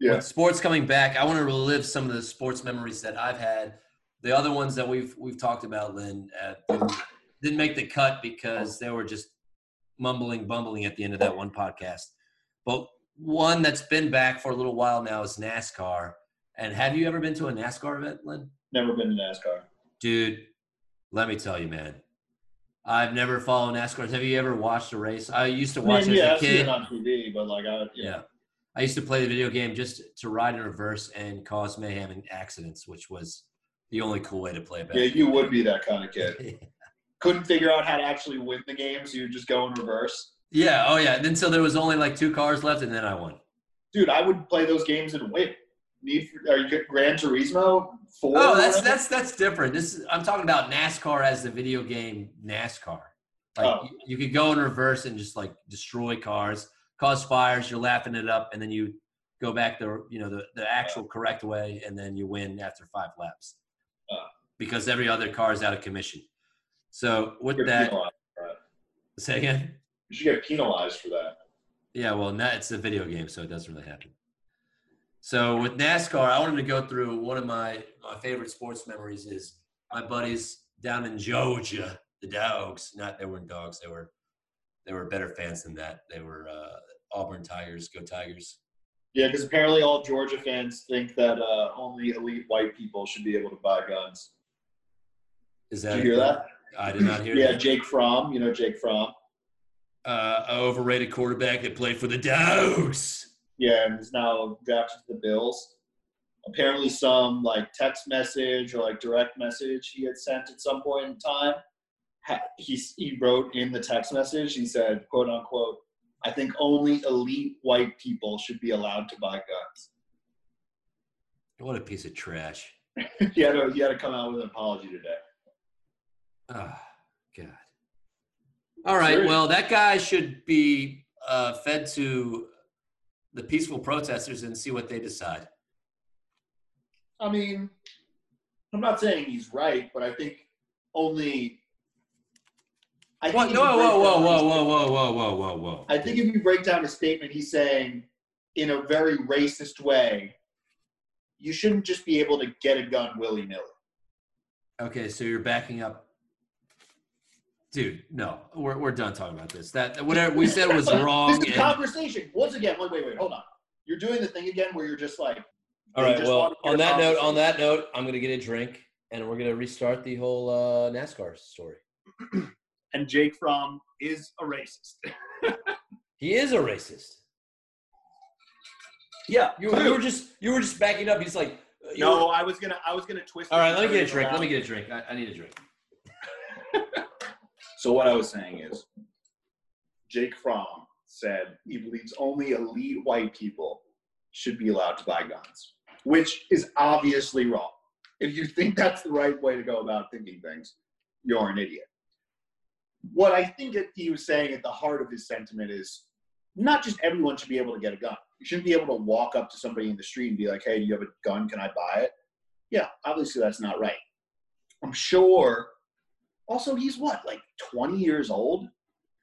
Yeah. with sports coming back, I want to relive some of the sports memories that I've had. The other ones that we've we've talked about, Lynn, uh, didn't, didn't make the cut because they were just mumbling, bumbling at the end of that one podcast. But one that's been back for a little while now is NASCAR. And have you ever been to a NASCAR event, Lynn? Never been to NASCAR. Dude, let me tell you, man. I've never followed NASCAR. Have you ever watched a race? I used to I watch mean, it yeah, as a kid. on TV, but like I Yeah. I used to play the video game just to ride in reverse and cause mayhem and accidents, which was the only cool way to play back. yeah, you would be that kind of kid. Couldn't figure out how to actually win the game, so you just go in reverse. yeah, oh yeah. And Then so there was only like two cars left, and then I won. Dude, I would play those games and win. Need for, are you Gran Turismo four? Oh, that's that's that's different. This is, I'm talking about NASCAR as the video game NASCAR. Like Oh. you, you could go in reverse and just like destroy cars, cause fires. You're laughing it up, and then you go back the you know the, the actual oh. correct way, and then you win after five laps Oh. because every other car is out of commission. So with that, that. say again. You should get penalized for that. Yeah, well, now it's a video game, so it doesn't really happen. So with NASCAR, I wanted to go through one of my my favorite sports memories is my buddies down in Georgia, the Dogs. Not they weren't dogs; they were they were better fans than that. They were uh, Auburn Tigers. Go Tigers! Yeah, because apparently all Georgia fans think that uh, only elite white people should be able to buy guns. Is that Did you hear that? I did not hear Yeah, that. Jake Fromm. You know Jake Fromm. Uh, overrated quarterback that played for the Dogs. Yeah, and is now drafted to the Bills. Apparently, some like text message or like direct message he had sent at some point in time. He he wrote in the text message. He said, "quote unquote." I think only elite white people should be allowed to buy guns. What a piece of trash. he had to he had to come out with an apology today. Oh, God. All right. Well, that guy should be uh, fed to the peaceful protesters and see what they decide. I mean, I'm not saying he's right, but I think only. I think No, if you whoa, break whoa, down whoa, whoa, whoa, whoa, whoa, whoa, whoa. I think if you break down his statement, he's saying in a very racist way, you shouldn't just be able to get a gun willy nilly. Okay, so you're backing up. Dude, no, we're, we're done talking about this. That whatever we said was wrong. This is and- conversation. Once again, wait, wait, wait, hold on. You're doing the thing again where you're just like. all right. Well, on that note, on that note, I'm gonna get a drink and we're gonna restart the whole uh, NASCAR story. And Jake Fromm is a racist. He is a racist. Yeah. You, you were just you were just backing up. He's like, uh, No, were- I was gonna, I was gonna twist. All right, let me get a drink. Let me get a drink. I, I need a drink. So what I was saying is, Jake Fromm said he believes only elite white people should be allowed to buy guns, which is obviously wrong. If you think that's the right way to go about thinking things, you're an idiot. What I think he was saying at the heart of his sentiment is not just everyone should be able to get a gun. You shouldn't be able to walk up to somebody in the street and be like, hey, do you have a gun? Can I buy it? Yeah, obviously that's not right. I'm sure. Also, he's what, like 20 years old? I'm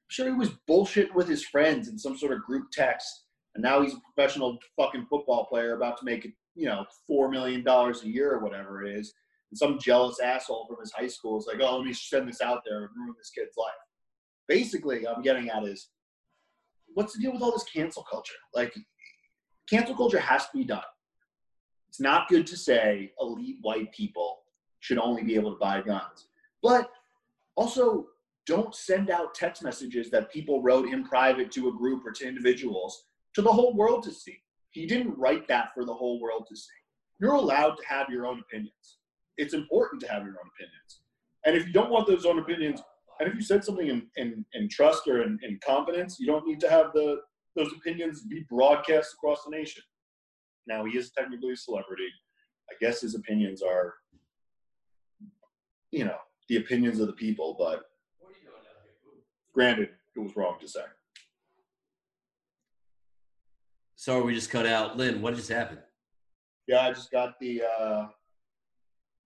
sure he was bullshitting with his friends in some sort of group text, and now he's a professional fucking football player about to make, you know, $4 million a year or whatever it is. And some jealous asshole from his high school is like, oh, let me send this out there and ruin this kid's life. Basically, I'm getting at is what's the deal with all this cancel culture? Like, cancel culture has to be done. It's not good to say elite white people should only be able to buy guns. But also, don't send out text messages that people wrote in private to a group or to individuals to the whole world to see. He didn't write that for the whole world to see. You're allowed to have your own opinions. It's important to have your own opinions. And if you don't want those own opinions, and if you said something in, in, in trust or in, in confidence, you don't need to have the those opinions be broadcast across the nation. Now he is technically a celebrity. I guess his opinions are, you know, the opinions of the people, but granted, it was wrong to say. So we just cut out Lynn. What just happened? Yeah, I just got the uh,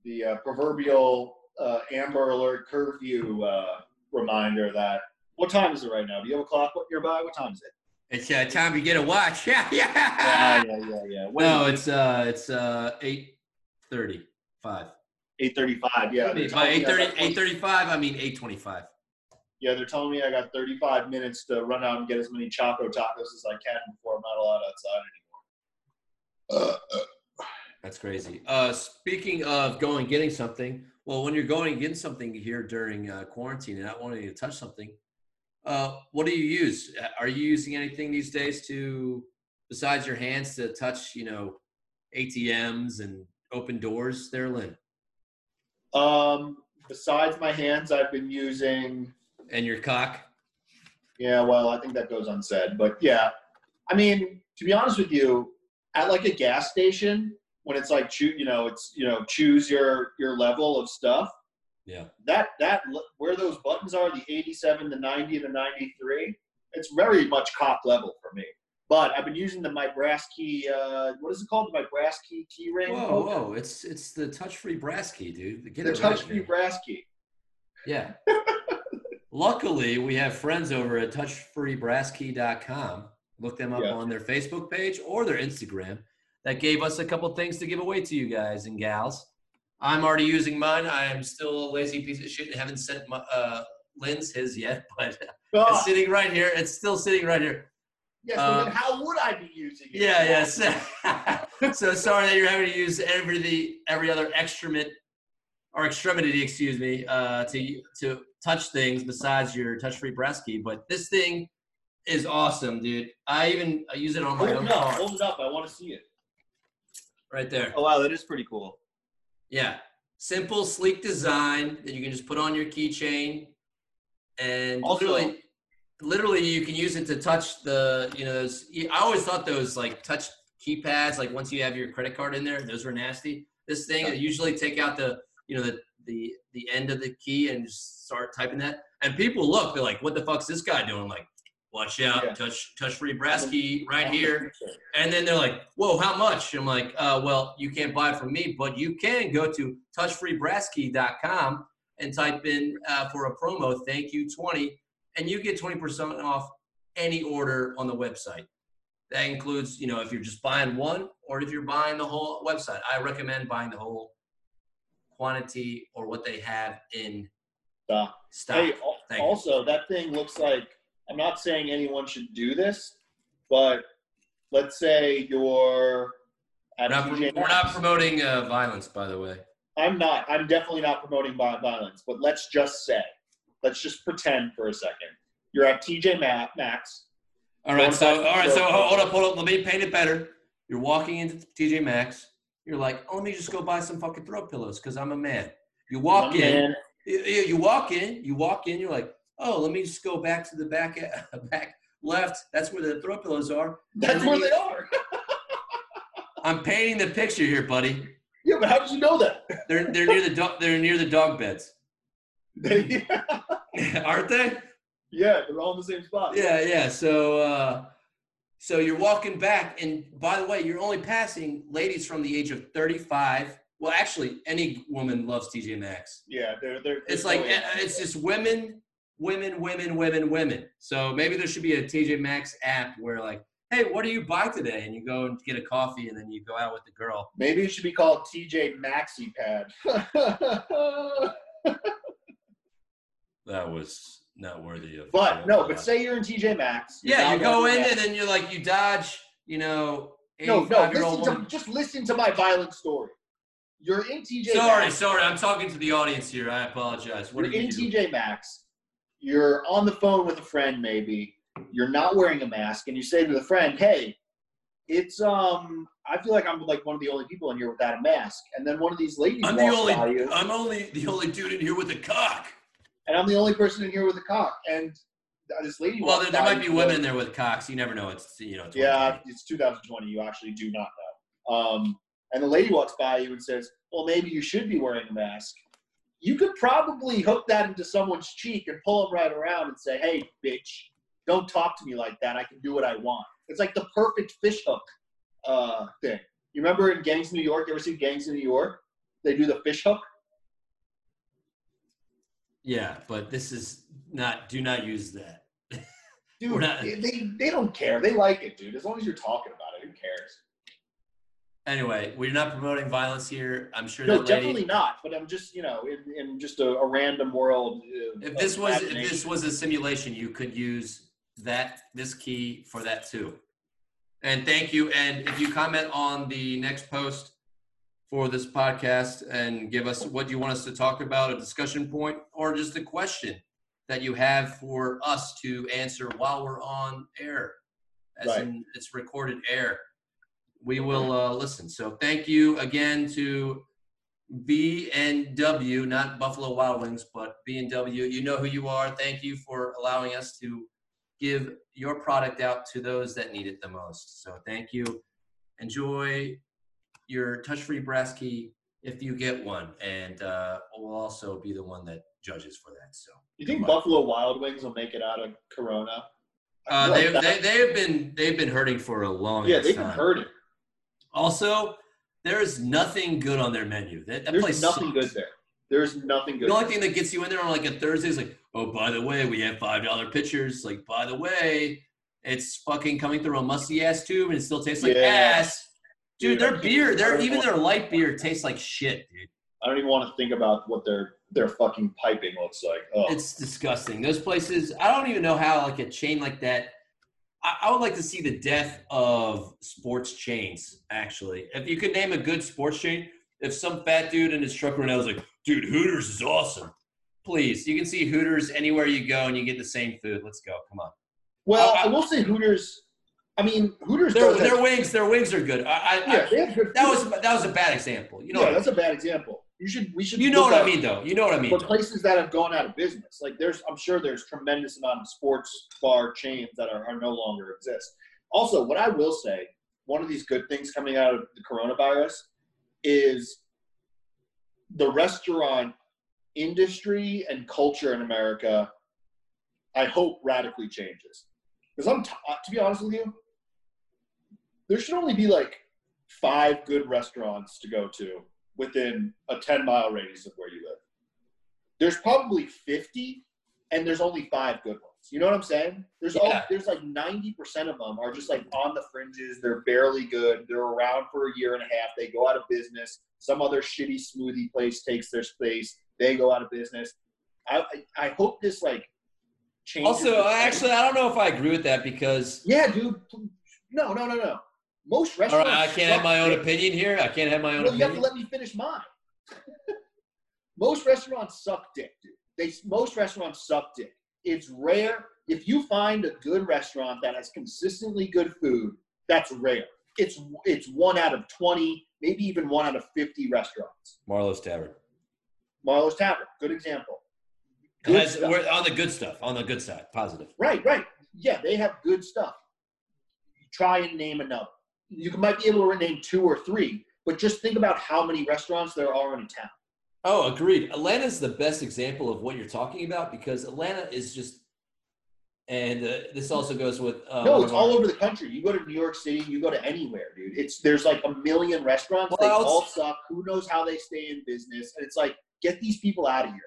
the uh, proverbial uh, Amber Alert curfew uh, reminder that. What time is it right now? Do you have a clock nearby? What time is it? It's uh, time to get a watch. Yeah, yeah. Yeah, yeah, yeah, yeah. No, it's uh, it's uh, eight thirty-five. Eight thirty-five. Yeah, By telling me eight I thirty, got 20 eight thirty-five. I mean eight twenty-five. Yeah, they're telling me I got thirty-five minutes to run out and get as many Choco tacos as I can before I'm not allowed outside anymore. Uh, uh, That's crazy. Uh, speaking of going getting something, well, when you're going and getting something here during uh, quarantine and not wanting to touch something, uh, what do you use? Are you using anything these days to, besides your hands, to touch, you know, ATMs and open doors there, Lynn? Um, besides my hands, I've been using. And your cock? Yeah, well, I think that goes unsaid, but yeah, I mean, to be honest with you, at like a gas station, when it's like choo, you know, it's you know, choose your your level of stuff. Yeah. That that where those buttons are, the 87, the 90, the 93, it's very much cock level for me. But I've been using the my brass key. Uh, what is it called? My brass key key ring. Whoa, whoa! It's it's the touch-free brass key, dude. Get The touch free brass key. Yeah. Luckily, we have friends over at touchfreebrasskey.com. Look them up Yeah. on their Facebook page or their Instagram. That gave us a couple things to give away to you guys and gals. I'm already using mine. I am still a lazy piece of shit and haven't sent my, uh, Lynn's his yet, but Ah, it's sitting right here. It's still sitting right here. Yes, but uh, then how would I be using it? Yeah, yes. so sorry that you're having to use every the every other extremity or extremity, excuse me, uh, to to touch things besides your touch-free breast key. But this thing is awesome, dude. I even I use it on my Hold own up. car, Hold it up. I want to see it. right there. Oh wow, that is pretty cool. Yeah, simple, sleek design that you can just put on your keychain, and Also- literally, literally you can use it to touch the. You know, those. I always thought those like touch keypads, like once you have your credit card in there, those were nasty. This thing, I usually take out the, you know, the the the end of the key and just start typing that, and people look, they're like, "What the fuck's this guy doing?" I'm like, watch out, Yeah. touch touch free brass key right here. And then they're like, whoa, how much? I'm like, uh, well, you can't buy it from me, but you can go to touchfreebrasskey.com and type in uh, for a promo, thank you 20, and you get 20% off any order on the website. That includes, you know, if you're just buying one or if you're buying the whole website. I recommend buying the whole quantity or what they have in stock. Hey, al- Thank you. also, that thing looks like I'm not saying anyone should do this, but let's say you're We're not, we're not promoting uh, violence, by the way. I'm not. I'm definitely not promoting violence. But let's just say, let's just pretend for a second, you're at TJ Ma- Maxx. All right, so all right, so hold up, hold up. Let me paint it better. You're walking into TJ Maxx. You're like, oh, let me just go buy some fucking throw pillows because I'm a man. You walk One in. You, you you walk in. You walk in. You're like, oh, let me just go back to the back back left. That's where the throw pillows are. That's where you- they are. I'm painting the picture here, buddy. yeah, but how did you know that? They're they're near the dog they're near the dog beds, They- aren't they? yeah, they're all in the same spot. Yeah, yeah. So uh, so you're walking back, and by the way, you're only passing ladies from the age of 35. Well, actually, any woman loves TJ Maxx. Yeah, they're they're. It's like uh, it's just women, women, women, women, women. So maybe there should be a TJ Maxx app where like, hey, what do you buy today? And you go and get a coffee, and then you go out with the girl. Maybe it should be called TJ Maxi Pad. That was not worthy of. but no, but say you're in TJ Maxx. you're yeah, you go in and then you're like you dodge, you know, No, no, 85 year old listen woman. to, just listen to my violent story. You're in TJ Sorry, Maxx. sorry, I'm talking to the audience here. I apologize. What You're you in do? TJ Maxx. You're on the phone with a friend, maybe. You're not wearing a mask, and you say to the friend, "Hey, it's um, I feel like I'm like one of the only people in here without a mask." And then one of these ladies I'm the walks only. by you, I'm only the only dude in here with a cock. And I'm the only person in here with a cock. And this lady. Well, there, there might be women there with cocks. You never know. It's you know. 20. Yeah, it's 2020. You actually do not know. Um, and the lady walks by you and says, "Well, maybe you should be wearing a mask." You could probably hook that into someone's cheek and pull them right around and say, "Hey, bitch, don't talk to me like that. I can do what I want." It's like the perfect fish hook uh, thing. You remember in Gangs of New York? You ever see Gangs of New York? They do the fish hook. Yeah, but this is not. Do not use that. Dude, not- they, they, don't care. They like it, dude. As long as you're talking about it, who cares? Anyway, we're not promoting violence here. I'm sure No, that lady. definitely not. But I'm just, you know, in, in just a, a random world. uh, If this was if this was a simulation, you could use that this key for that too. And thank you. And if you comment on the next post for this podcast and give us what you want us to talk about, a discussion point, or just a question that you have for us to answer while we're on air, as Right. in it's recorded air, we will uh, listen. So thank you again to B and W, not Buffalo Wild Wings, but B and W. You know who you are. Thank you for allowing us to give your product out to those that need it the most. So thank you. Enjoy your touch-free brass key if you get one, and uh, we'll also be the one that judges for that. So You think Buffalo Wild Wings will make it out of Corona? Uh, they, like they, they have been they've been hurting for a long time yeah, they've been hurting. Also, there is nothing good on their menu. That, that There's place nothing sucks. good there. There's nothing good. The only there. thing that gets you in there on like a Thursday is like, oh, by the way, we have five dollar pitchers. Like, by the way, it's fucking coming through a musty ass tube and it still tastes like Yeah. ass. Dude, Dude, their beer, their even their light beer tastes like shit, dude. I don't even want to think about what their their fucking piping looks like. Oh, It's disgusting. Those places, I don't even know how like a chain like that. I, I would like to see the death of sports chains. Actually, if you could name a good sports chain, if some fat dude in his truck right now was like, "Dude, Hooters is awesome," please, you can see Hooters anywhere you go and you get the same food. Let's go. Come on. well, I- I will say Hooters. I mean, Hooters. Their, their have, wings, their wings are good. I, I, yeah, I good. that was that was a bad example. You know, yeah, I that's a bad example. You should. We should. you know what I mean, though. You know what I mean. For places that have gone out of business, like there's, I'm sure there's tremendous amount of sports bar chains that are, are no longer exist. Also, what I will say, one of these good things coming out of the coronavirus is the restaurant industry and culture in America. I hope radically changes because I'm t- uh, to be honest with you, there should only be like five good restaurants to go to within a 10 mile radius of where you live. There's probably 50 and there's only five good ones. You know what I'm saying? There's all there's like 90% of them are just like on the fringes. They're barely good. They're around for a year and a half. They go out of business. Some other shitty smoothie place takes their space. They go out of business. I I, I hope this like changes. Also, actually, I don't know if I agree with that because yeah, dude. No, no, no, no. Most restaurants. right, I can't have my own opinion here. I can't have my own No, you have to let me finish mine. most restaurants suck dick, dude. They most restaurants suck dick. It's rare if you find a good restaurant that has consistently good food. That's rare. It's it's one out of twenty, maybe even one out of fifty restaurants. Marlow's Tavern. Marlow's Tavern, good example. good Has- we're on the good stuff, on the good side, positive. Right, right. Yeah, they have good stuff. Try and name another. You might be able to name two or three, but just think about how many restaurants there are in a town. Oh, agreed. Atlanta's the best example of what you're talking about because Atlanta is just, and uh, this also goes with. Uh, no, it's all over the country. You go to New York City, you go to anywhere, dude. It's there's like a million restaurants. Well, they I was- all suck. Who knows how they stay in business? And it's like, get these people out of here.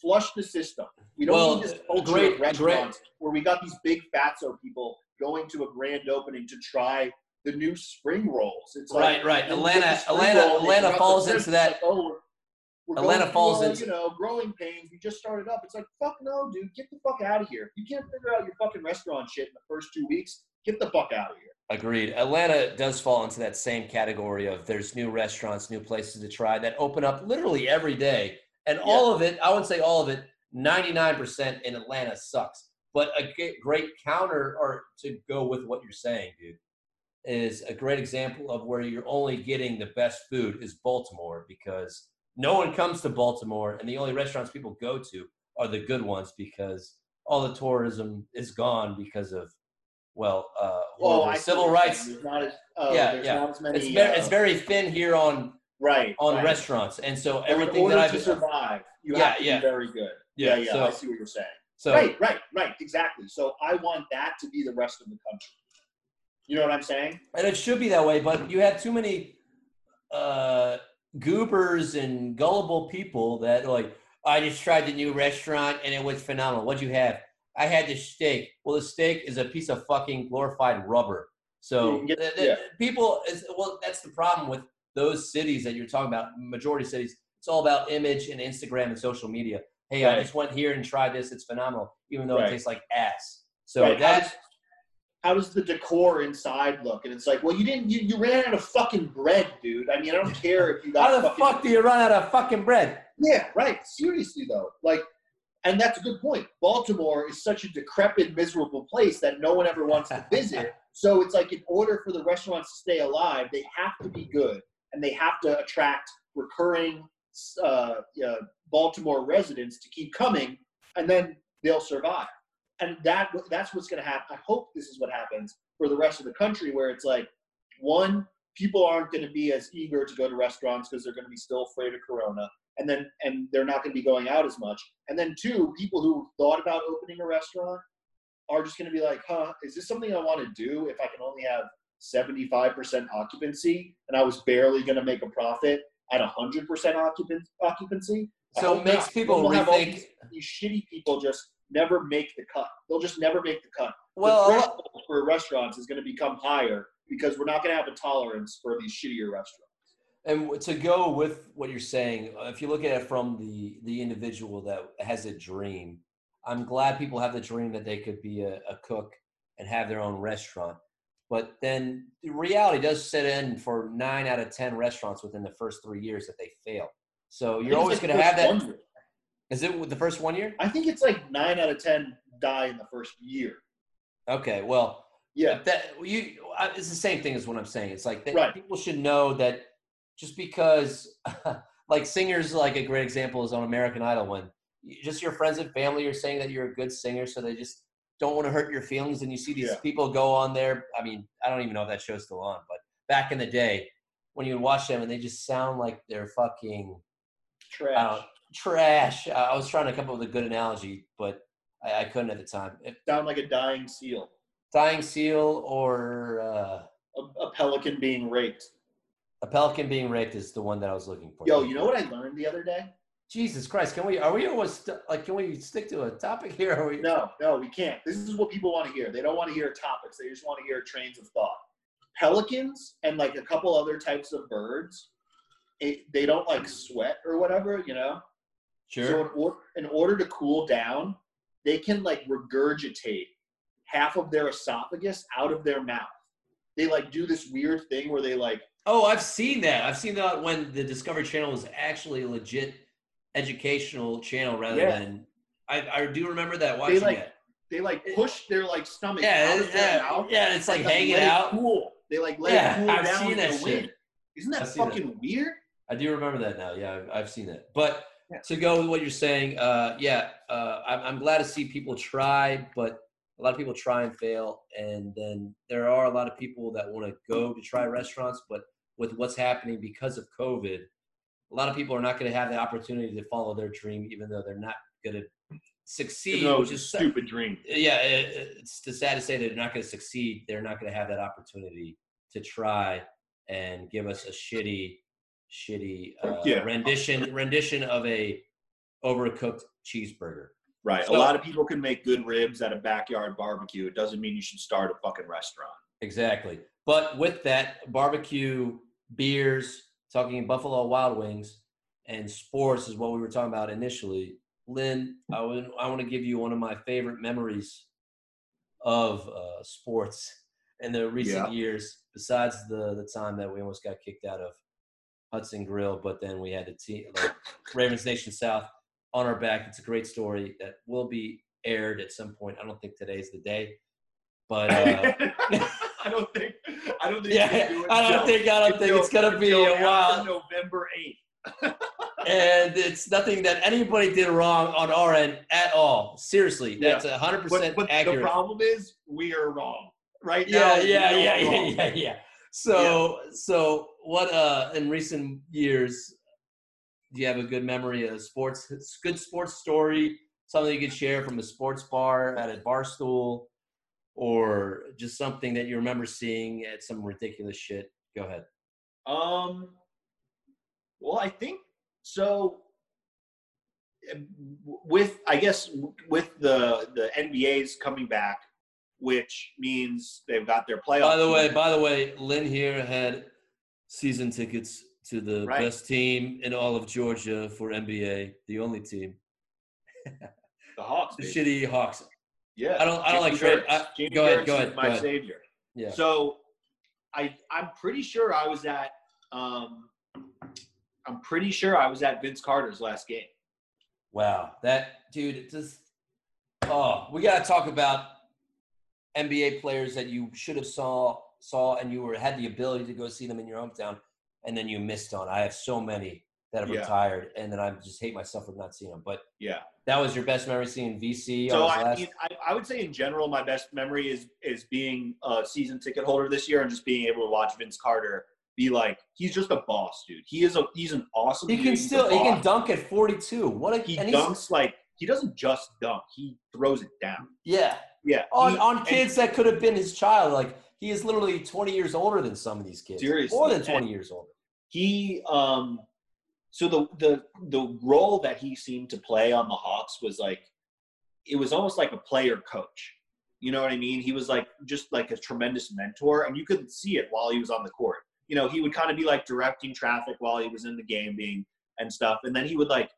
Flush the system. We don't Well, need this culture great- restaurants where we got these big fatso people going to a grand opening to try the new spring rolls. It's like, Right, right. Atlanta- get the spring Atlanta- roll Atlanta falls into that- Like, oh, we're, we're Atlanta falls into- you know growing pains. We just started up. It's like fuck no, dude. Get the fuck out of here. You can't figure out your fucking restaurant shit in the first two weeks. Get the fuck out of here. Agreed. Atlanta does fall into that same category of there's new restaurants, new places to try that open up literally every day. And all of it, I would say all of it, 99% in Atlanta sucks. But a great counter or to go with what you're saying, dude, is a great example of where you're only getting the best food is Baltimore because no one comes to Baltimore and the only restaurants people go to are the good ones because all the tourism is gone because of well, uh, I civil rights. not as, oh, Yeah, yeah. many. It's very, it's uh, very thin here on right on right. restaurants, and so In everything that I've survive, you Yeah, have to yeah. be very good. Yeah, Yeah, yeah. so- I see what you're saying. so right, right, right. Exactly. So I want that to be the rest of the country. You know what I'm saying? and it should be that way. But you have too many uh, goobers and gullible people that are like, I just tried the new restaurant and it was phenomenal. What'd you have? I had the steak. Well, the steak is a piece of fucking glorified rubber. So You can get- th- th- people, is, well, that's the problem with those cities that you're talking about. Majority cities, it's all about image and Instagram and social media. Hey, I just went here and tried this. It's phenomenal, even though Right. it tastes like ass. So Right. That's how does the decor inside look? And it's like, well, you didn't. You, you ran out of fucking bread, dude. I mean, I don't care if you got. how the fucking, fuck do you run out of fucking bread? Yeah, right. Seriously though, like, and that's a good point. Baltimore is such a decrepit, miserable place that no one ever wants to visit. So it's like, in order for the restaurants to stay alive, they have to be good, and they have to attract recurring uh, uh, Baltimore residents to keep coming, and then they'll survive. And that that's what's going to happen. I hope this is what happens for the rest of the country, where it's like, one, people aren't going to be as eager to go to restaurants because they're going to be still afraid of Corona and then and they're not going to be going out as much. And then two, people who thought about opening a restaurant are just going to be like, "Huh, is this something I want to do if I can only have 75% occupancy and I was barely going to make a profit at 100% occupan- occupancy?" So it makes people we'll have all rethink- These, these shitty people just never make the cut. They'll just never make the cut. Well, the lot- for restaurants is going to become higher because we're not going to have a tolerance for these shittier restaurants. And to go with what you're saying, uh, if you look at it from the the individual that has a dream, I'm glad people have the dream that they could be a, a cook and have their own restaurant. But then the reality does set in for nine out of ten restaurants within the first three years that they fail. So you're always like going to have that. one year. Is it with the first one year? I think it's like nine out of ten die in the first year. Okay, well, Yeah, that you it's the same thing as what I'm saying. It's like Right. people should know that just because like singers like a great example is on American Idol when just your friends and family are saying that you're a good singer so they just don't want to hurt your feelings and you see these Yeah. people go on there I mean I don't even know if that show's still on but back in the day when you would watch them and they just sound like they're fucking trash. Trash I I was trying to come up with a good analogy but I, I couldn't at the time if Sound like a dying seal, dying seal or uh, a, a pelican being raped. A pelican being raped is the one that I was looking for. Yo, you know what I learned the other day? Jesus Christ! Can we? Are we almost st- like? Can we stick to a topic here? Are we? No, no, we can't. This is what people want to hear. They don't want to hear topics. They just want to hear trains of thought. Pelicans and like a couple other types of birds, it, they don't like sweat or whatever, you know. So in, or, in order to cool down, they can like regurgitate half of their esophagus out of their mouth. They like do this weird thing where they like Oh, I've seen that. I've seen that when the Discovery Channel was actually a legit educational channel rather Yeah. than. I, I do remember that watching like- it. they like push their like stomach Yeah, out of their yeah, mouth. yeah. It's like and, hanging it out. Cool. They like let Yeah, it cool I've down seen that shit. wind. Isn't that I've that. fucking weird? I do remember that now. Yeah, I've, I've seen it. But to go with what you're saying, uh, yeah, uh, I'm, I'm glad to see people try, but a lot of people try and fail, and then there are a lot of people that want to go to try restaurants, but with what's happening because of COVID, a lot of people are not going to have the opportunity to follow their dream, even though they're not going to succeed. No, it's a stupid dream. yeah, it, it's too sad to say that they're not going to succeed. They're not going to have that opportunity to try and give us a shitty, shitty uh, Yeah. rendition rendition of a overcooked cheeseburger. Right. So- a lot of people can make good ribs at a backyard barbecue. It doesn't mean you should start a fucking restaurant. Exactly. But with that, barbecue, beers, talking Buffalo Wild Wings, and sports is what we were talking about initially. Lynn, I would, I want to give you one of my favorite memories of uh, sports in the recent Yeah. years, besides the the time that we almost got kicked out of Hudson Grill, but then we had the team, like Ravens Nation South on our back. It's a great story that will be aired at some point. I don't think today's the day, but uh, I don't think. I don't think. yeah, do I don't think I don't think it's gonna be a while, November eighth. and it's nothing that anybody did wrong on our end at all. Seriously, that's a hundred But, percent but the accurate. problem is we are wrong right now. Yeah, yeah, are yeah, yeah, wrong. yeah. So, so what? Uh, in recent years, do you have a good memory of sports? Good sports story, something you could share from a sports bar at a bar stool, or just something that you remember seeing at some ridiculous shit. Go ahead. Um. Well, I think so. With I guess with the the NBA's coming back, which means they've got their playoff. By the way, by the way, Lynn here had season tickets to the Right. best team in all of Georgia for NBA, the only team. the Hawks. The baby. shitty Hawks. Yeah, I don't- I don't like trade- Gertz. I- Jamie go ahead, go ahead, My go ahead. savior. Yeah. So, I I'm pretty sure I was at um, I'm pretty sure I was at Vince Carter's last game. Wow, that dude it just. Oh, we gotta talk about NBA players that you should have saw saw and you were had the ability to go see them in your hometown, and then you missed on. I have so many that have Yeah. retired, and then I just hate myself for not seeing them. But Yeah. that was your best memory seeing VC. So I, last, mean, I I would say in general, my best memory is is being a season ticket holder this year and just being able to watch Vince Carter be like he's just a boss, dude. He is a he's an awesome. he dude. can still he can dunk at 42. What a He dunks like he doesn't just dunk; he throws it down. Yeah, Yeah, on he- on kids that could have been his child. Like he is literally 20 years older than some of these kids. Seriously, more than 20 and- years older. he um so the the the role that he seemed to play on the Hawks was like it was almost like a player coach. You know what I mean? He was like just like a tremendous mentor and you could see it while he was on the court. You know, he would kind of be like directing traffic while he was in the game being and stuff and then he would like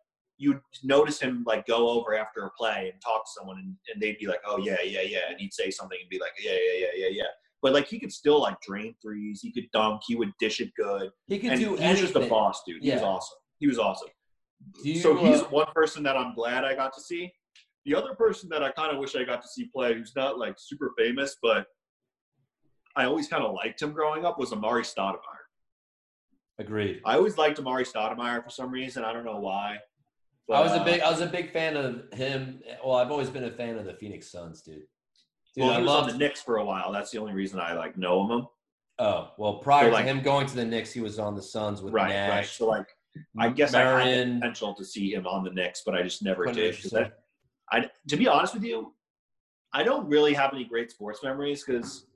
you'd notice him like go over after a play and talk to someone and, and they'd be like, "Oh yeah, yeah, yeah," and he'd say something and be like, "Yeah, yeah, yeah, yeah, yeah." But like he could still like drain threes, he could dunk, he would dish it good He could and do he was anything. just a boss, dude. He was awesome. He was awesome. You, so he's uh, one person that I'm glad I got to see. The other person that I kind of wish I got to see play, who's not like super famous, but I always kind of liked him growing up, was Amar'e Stoudemire. agreed. I always liked Amar'e Stoudemire for some reason. I don't know why. I was a uh, big I was a big fan of him. Well, I've always been a fan of the Phoenix Suns, dude. Dude, well, I he was love on the Knicks for a while. That's the only reason I like know him. Oh well, prior So, like- to him going to the Knicks, he was on the Suns with Right, right. Nash. So like, I guess I had the potential to see him on the Knicks, but I just never did. did. 'cause interesting. I, I, to be honest with you, I don't really have any great sports memories because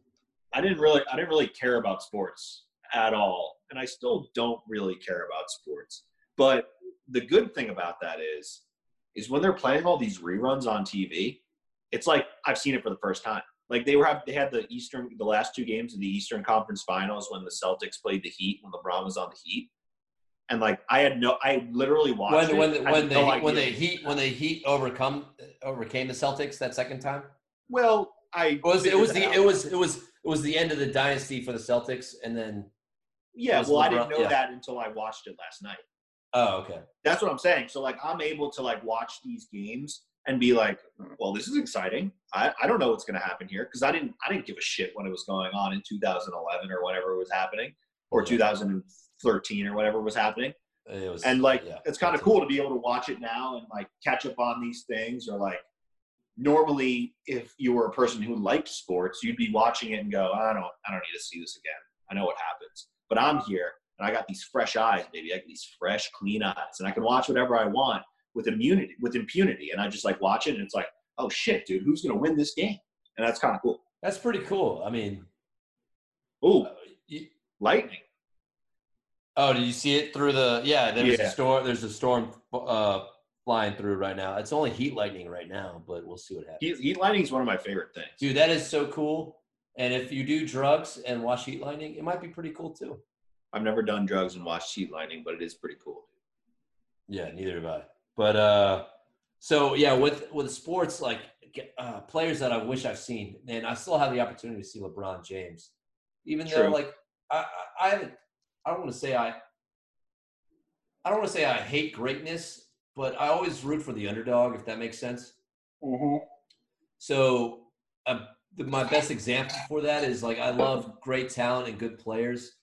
I didn't really, I didn't really care about sports at all, and I still don't really care about sports. But the good thing about that is, is when they're playing all these reruns on TV, it's like I've seen it for the first time. Like they were they had the Eastern the last two games of the Eastern Conference Finals when the Celtics played the Heat when LeBron was on the Heat, and like I had no I literally watched when when it. the, when had they no when they Heat when they Heat overcome overcame the Celtics that second time. well I It was it was the it was it was it was the end of the dynasty for the Celtics, and then yeah well I didn't know yeah. that until I watched it last night. Oh okay, That's what I'm saying. So like I'm able to like watch these games and be like, well, this is exciting. I, I don't know what's gonna happen here because I didn't I didn't give a shit when it was going on in 2011 or whatever was happening or Yeah. 2013 or whatever was happening. Was, and like yeah, it's kind of cool to be able to watch it now and like catch up on these things or like normally if you were a person who liked sports you'd be watching it and go i don't i don't need to see this again i know what happens but i'm here and i got these fresh eyes baby. i got these fresh clean eyes and i can watch whatever i want with immunity with impunity and i just like watch it and it's like oh shit dude who's gonna win this game and that's kind of cool That's pretty cool. I mean, Ooh, you, lightning oh, did you see it through the? Yeah, there's Yeah. a storm. There's a storm uh, flying through right now. It's only heat lightning right now, but we'll see what happens. heat, heat lightning is one of my favorite things Dude, that is so cool. And if you do drugs and watch heat lightning, it might be pretty cool too. I've never done drugs and watched heat lightning but it is pretty cool Yeah, neither have I. But uh, so yeah, with with sports like uh, players that I wish I've seen, and I still have the opportunity to see LeBron James, even though like I I, I haven't. I don't want to say I. I don't want to say I hate greatness, but I always root for the underdog, if that makes sense. So, uh, the, my best example for that is like I love great talent and good players.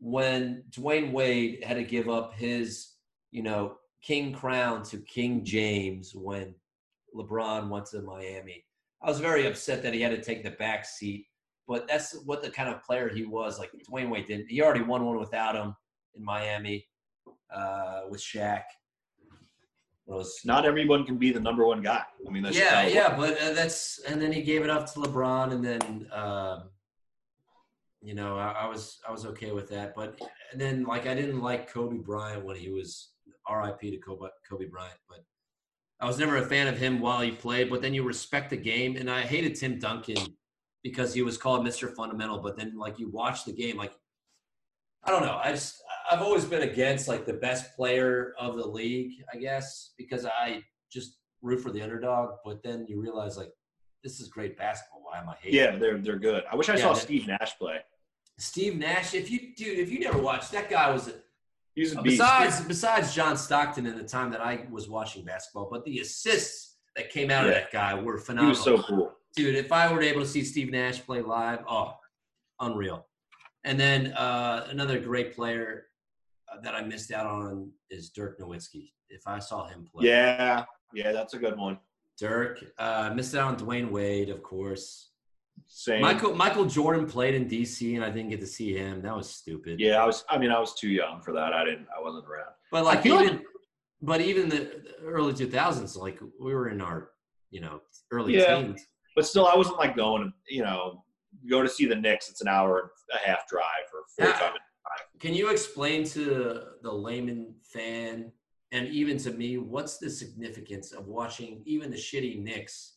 When Dwyane Wade had to give up his, you know, king crown to King James when LeBron went to Miami, I was very upset that he had to take the back seat. But that's what the kind of player he was. Like Dwyane Wade didn't. He already won one without him in Miami uh, with Shaq. Was not everyone can be the number one guy i mean that's yeah, yeah, but uh, that's and then he gave it up to LeBron, and then um, you know I, I was I was okay with that, but and then like I didn't like Kobe Bryant when he was R.I.P. to Kobe Kobe Bryant, but I was never a fan of him while he played. But then you respect the game, and I hated Tim Duncan because he was called Mr. Fundamental, but then like you watch the game, like I don't know, I just I've always been against like the best player of the league, I guess, because I just root for the underdog, but then you realize like this is great basketball. Why am I hating? Yeah, they're they're good. I wish I Yeah, saw Steve Nash play. Steve Nash, if you dude, if you never watched, that guy was He's a beast. besides besides John Stockton in the time that I was watching basketball, but the assists that came out of that guy were he phenomenal. was so cool. dude, if I were able to see Steve Nash play live, oh, unreal. And then uh, another great player uh, that I missed out on is Dirk Nowitzki. If I saw him play, Yeah, yeah, that's a good one. Dirk. Uh, missed out on Dwyane Wade, of course. Same. Michael Michael Jordan played in DC, and I didn't get to see him. That was stupid. Yeah, I was. I mean, I was too young for that. I didn't. I wasn't around. But like feel like- even, but even the, early two thousands, like we were in our, you know, early Yeah. teens. But still, I wasn't like going. to You know, go to see the Knicks. It's an hour and a half drive or forty-five Yeah. minutes. Can you explain to the layman fan and even to me what's the significance of watching even the shitty Knicks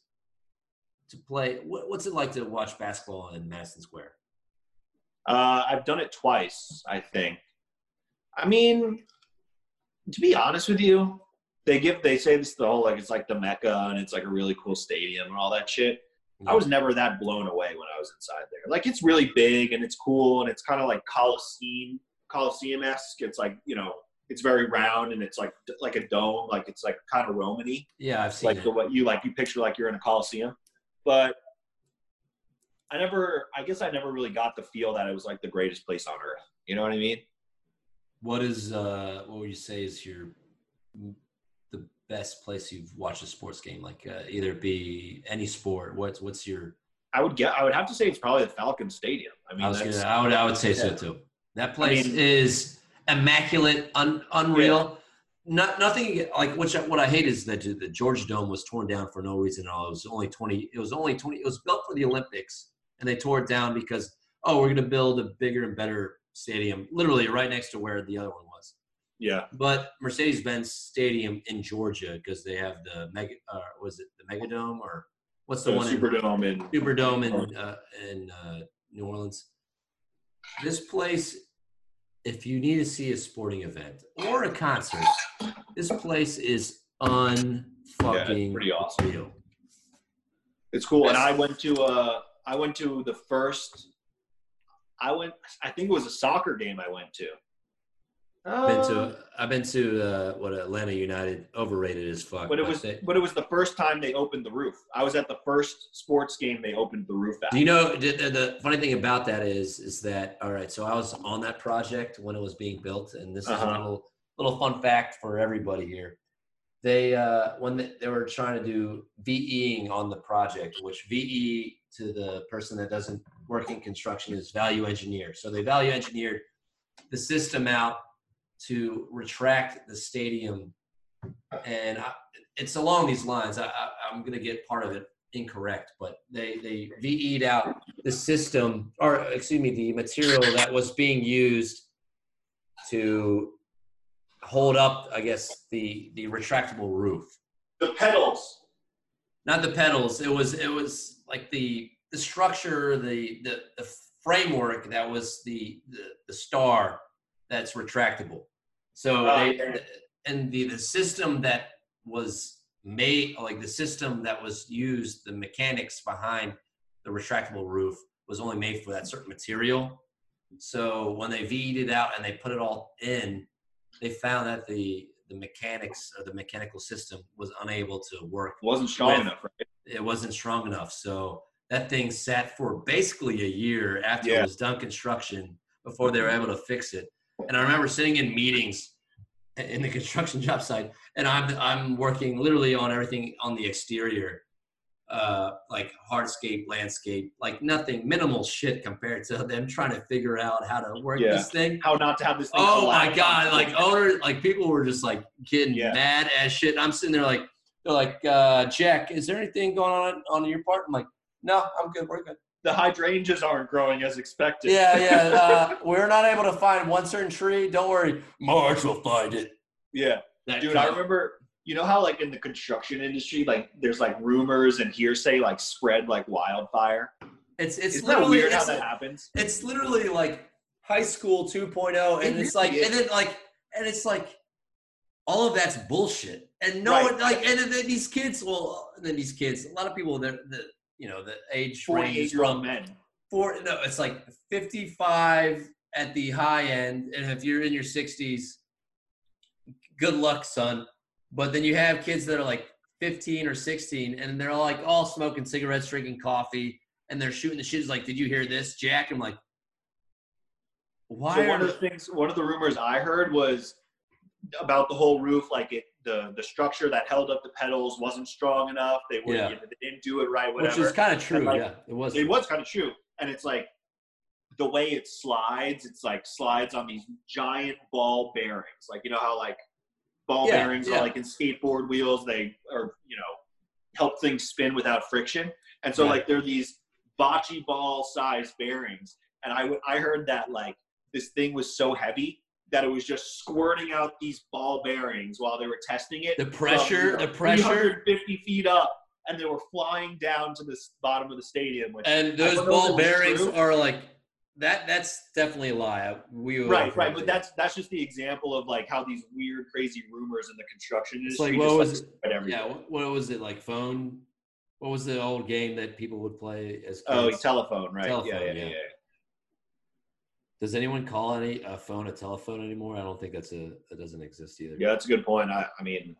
to play? What, what's it like to watch basketball in Madison Square? Uh, I've done it twice, I think. I mean, to be honest with you, they give they say this the whole like it's like the mecca and it's like a really cool stadium and all that shit. I was never that blown away when I was inside there. Like it's really big and it's cool and it's kind of like Coliseum Coliseum esque. It's like you know it's very round and it's like like a dome. Like it's like kind of Romany yeah, I've seen like it. the what you like you picture like you're in a coliseum but i never i guess i never really got the feel that it was like the greatest place on earth you know what i mean What is uh, what would you say is your the best place you've watched a sports game? Like uh, either be any sport. What's what's your? i would get i would have to say it's probably the falcon stadium i mean I gonna, I would I would say so too. That place mean- is immaculate, un, unreal. Not nothing like which I, what I hate is that the Georgia Dome was torn down for no reason at all. It was only twenty. It was only twenty. It was built for the Olympics, and they tore it down because oh, we're gonna build a bigger and better stadium, literally right next to where the other one was. yeah But Mercedes-Benz Stadium in Georgia because they have the mega. Uh, was it the Megadome or what's the the one in superdome and Superdome in uh, in uh, New Orleans. This place, if you need to see a sporting event or a concert, this place is unfucking pretty awesome. real. it's cool and i went to uh i went to the first i went i think it was a soccer game i went to I've been to I've been to uh, what Atlanta United overrated as fuck. but it was they- but it was the first time they opened the roof i was at the first sports game they opened the roof at Do you know the, the, funny thing about that is is that all right? So I was on that project when it was being built, and this is Uh-huh. a little little fun fact for everybody here. They uh, when they, they were trying to do VEing on the project, which VE to the person that doesn't work in construction is value engineer. So they value engineered the system out to retract the stadium, and I, it's along these lines. I, I, I'm going to get part of it incorrect, but they they VE'd out the system, or excuse me, the material that was being used to hold up, I guess, the the retractable roof. The petals. Not the petals. It was it was like the the structure, the the, the framework that was the, the the star that's retractable. So Oh, they okay. and the the system that was made like the system that was used, the mechanics behind the retractable roof was only made for that certain material. So when they V'd it out and they put it all in, they found that the the mechanics or the mechanical system was unable to work. Wasn't strong With- enough, right? It wasn't strong enough. So that thing sat for basically a year after Yeah. it was done construction before they were able to fix it. And I remember sitting in meetings in the construction job site, and I'm I'm working literally on everything on the exterior, uh, like hardscape, landscape, like nothing, minimal shit compared to them trying to figure out how to work Yeah. this thing. How not to have this thing Oh my god! Like owner, like people were just like getting Yeah. mad as shit. I'm sitting there like they're like, uh, Jack, is there anything going on on your part? I'm like, no, I'm good. We're good. The hydrangeas aren't growing as expected. Yeah, yeah. Uh, we're not able to find one certain tree. Don't worry, Marge will find it. yeah. That Dude, I remember you know how like in the construction industry, like there's like rumors and hearsay like spread like wildfire. It's it's Isn't that literally weird how that happens? it's literally like high school 2.0, and It it's really like is. and then like and it's like all of that's bullshit, and no Right. one like and then these kids. Well, and then these kids. A lot of people. They're the you know the age range Forty-eight is year old from men. four no it's like 55 at the high end and if you're in your 60s good luck son but then you have kids that are like 15 or 16 and they're all like all smoking cigarettes drinking coffee and they're shooting the shit It's like did you hear this jack i'm like why So are one of the things, one of the rumors I heard was about the whole roof, like it, the the structure that held up the petals wasn't strong enough. They were, Yeah. you know, they didn't do it right. Whatever. Which is kind of true like, yeah it was it was kind of true, and it's like the way it slides. It's like slides on these giant ball bearings, like you know how like ball Yeah, bearings yeah. are like in skateboard wheels. They are you know help things spin without friction, and so like they're these bocce ball size bearings. And I w- I heard that like this thing was so heavy that it was just squirting out these ball bearings while they were testing it. the from, pressure you know, the pressure 350 feet up, and they were flying down to the bottom of the stadium. Which, and those ball it bearings true. are like that that's definitely a lie we right, right, but that's that's just the example of like how these weird, crazy rumors in the construction it's industry like what just was like, everywhere. Yeah, what, what was it like? Phone? What was the old game that people would play as oh, kids? Oh, telephone, right? Telephone, yeah, yeah, yeah. yeah, yeah. Does anyone call any a phone a telephone anymore? I don't think that's a that doesn't exist either. Yeah, that's a good point. I, I mean,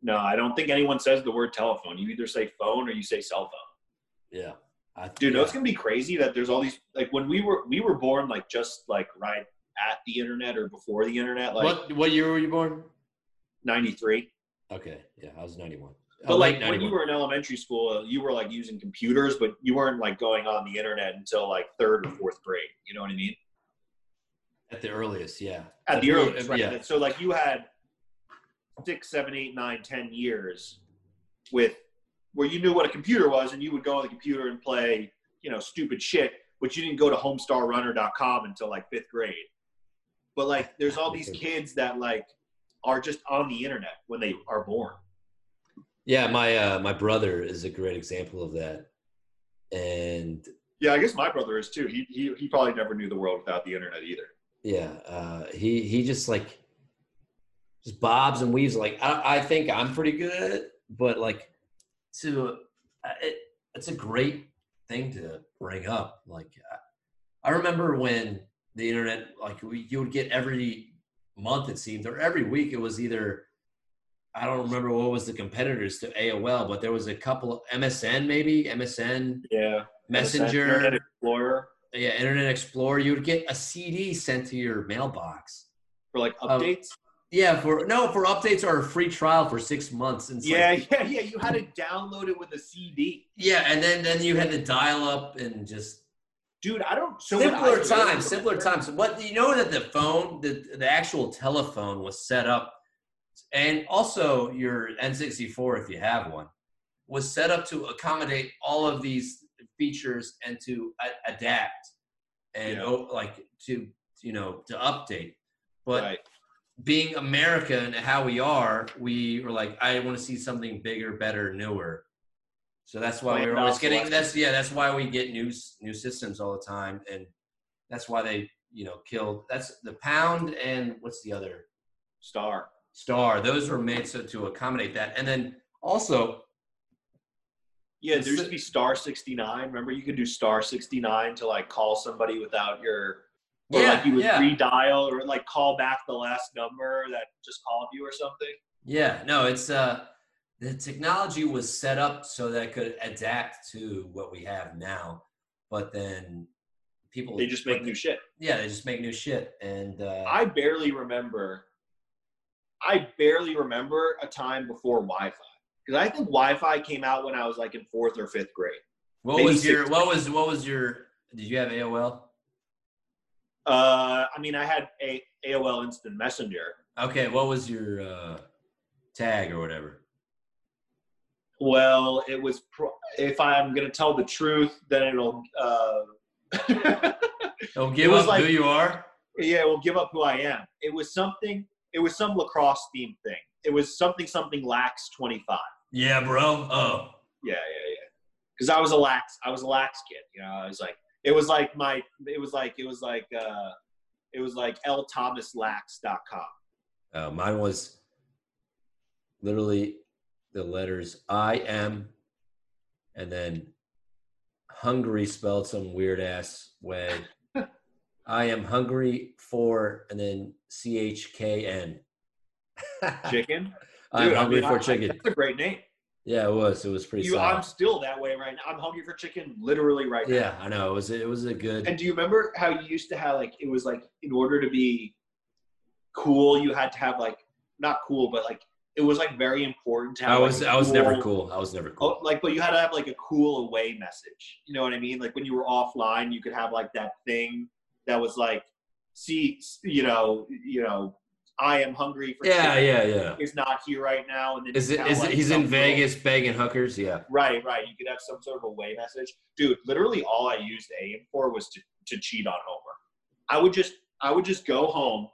no, I don't think anyone says the word telephone. You either say phone or you say cell phone. Yeah, I, Dude, no, it's gonna be crazy that there's all these like when we were we were born like just like right at the internet or before the internet, like what what year were you born? '93. Okay, yeah, I was ninety one. But like when you were in elementary school, uh, you were like using computers, but you weren't like going on the internet until like third or fourth grade. You know what I mean? at the earliest, yeah. At the early- earliest, right? yeah. So like you had six, seven, eight, nine, ten years with where you knew what a computer was, and you would go on the computer and play, you know, stupid shit. But you didn't go to HomestarRunner.com until like fifth grade. But like, there's all these kids that like are just on the internet when they are born. Yeah, my uh, my brother is a great example of that, and Yeah, I guess my brother is too. He he he probably never knew the world without the internet either. yeah, uh, he he just like just bobs and weaves. Like I, I think I'm pretty good at it, but like to uh, it, it's a great thing to bring up. Like I, I remember when the internet, like we, you would get every month it seemed, or every week it was either. I don't remember what was the competitors to AOL, but there was a couple of MSN maybe MSN Yeah. Messenger. Internet Explorer Yeah, Internet Explorer. You would get a CD sent to your mailbox. for like Um, updates. Yeah, for no for updates or a free trial for six months. And it's like- Yeah, yeah, yeah. You had to download it with a CD, yeah, and then then you had to dial up and just dude. I don't. So simpler times, simpler times. What you know that the phone, the the actual telephone was set up, and also your N64 if you have one, was set up to accommodate all of these features and to a- adapt and Yeah. oh, like to you know to update. But Right. being America and how we are, we were like, I want to see something bigger, better, newer. So that's why we're always getting. That's yeah. That's why we get new new systems all the time, and that's why they you know killed. That's the pound and what's the other Star. Star. Those were made so to accommodate that, and then also Yeah, there used to be star sixty nine. Remember, you could do star sixty nine to like call somebody without your. Or yeah, like you would yeah, redial or like call back the last number that just called you or something. yeah. No, it's uh the technology was set up so that it could adapt to what we have now, but then people They just make new shit. Yeah, they just make new shit, and uh, I barely remember. I barely remember a time before Wi-Fi because I think Wi-Fi came out when I was like in fourth or fifth grade. what was your six- what was what was your? Did you have AOL? Uh, I mean, I had a AOL Instant Messenger. Okay, what was your uh, tag or whatever? Well, it was. Pro- if I'm gonna tell the truth, then it'll. Uh, Oh, give up like- who you are. yeah, it will give up who I am. It was something. It was some lacrosse themed thing. It was something something lax twenty five. Yeah, bro. Oh, Yeah, yeah, yeah. Because I was a lax, I was a lax kid. You know, I was like, it was like my, it was like, it was like, uh, it was like lthomaslax.com. uh, mine was literally the letters I M, and then hungry spelled some weird ass way. I am hungry for, and then C H K N. Chicken. I'm Dude, I hungry mean, for I- chicken. That's a great name. Yeah, it was. It was pretty. You, I'm still that way right now. I'm hungry for chicken, literally right now. Yeah, I know. It was. It was a good. And do you remember how you used to have like it was like in order to be cool, you had to have like not cool, but like it was like very important to have. I like, was. a I was never cool. I was never cool. Oh, like, but you had to have like a cool away message. You know what I mean? Like when you were offline, you could have like that thing that was like, see, you know, you know, I am hungry for. Yeah, yeah, yeah. Is not here right now, and then Is it? it? He's in Vegas begging hookers. Yeah. Right, right. You could have some sort of away message, dude. Literally, all I used AIM for was to to cheat on homework. I would just, I would just go home,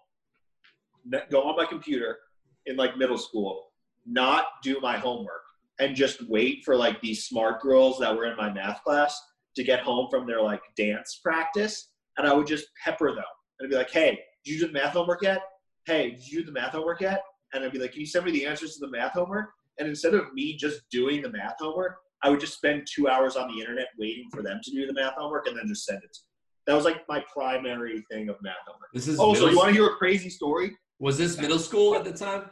go on my computer in like middle school, not do my homework, and just wait for like these smart girls that were in my math class to get home from their like dance practice, and I would just pepper them and I'd be like, "Hey, did you do the math homework yet? Hey, did you do the math homework yet?" And I'd be like, "Can you send me the answers to the math homework?" And instead of me just doing the math homework, I would just spend two hours on the internet waiting for them to do the math homework and then just send it. to me. That was like my primary thing of math homework. This is. Oh, so you want to hear a crazy story? Was this middle school at the time?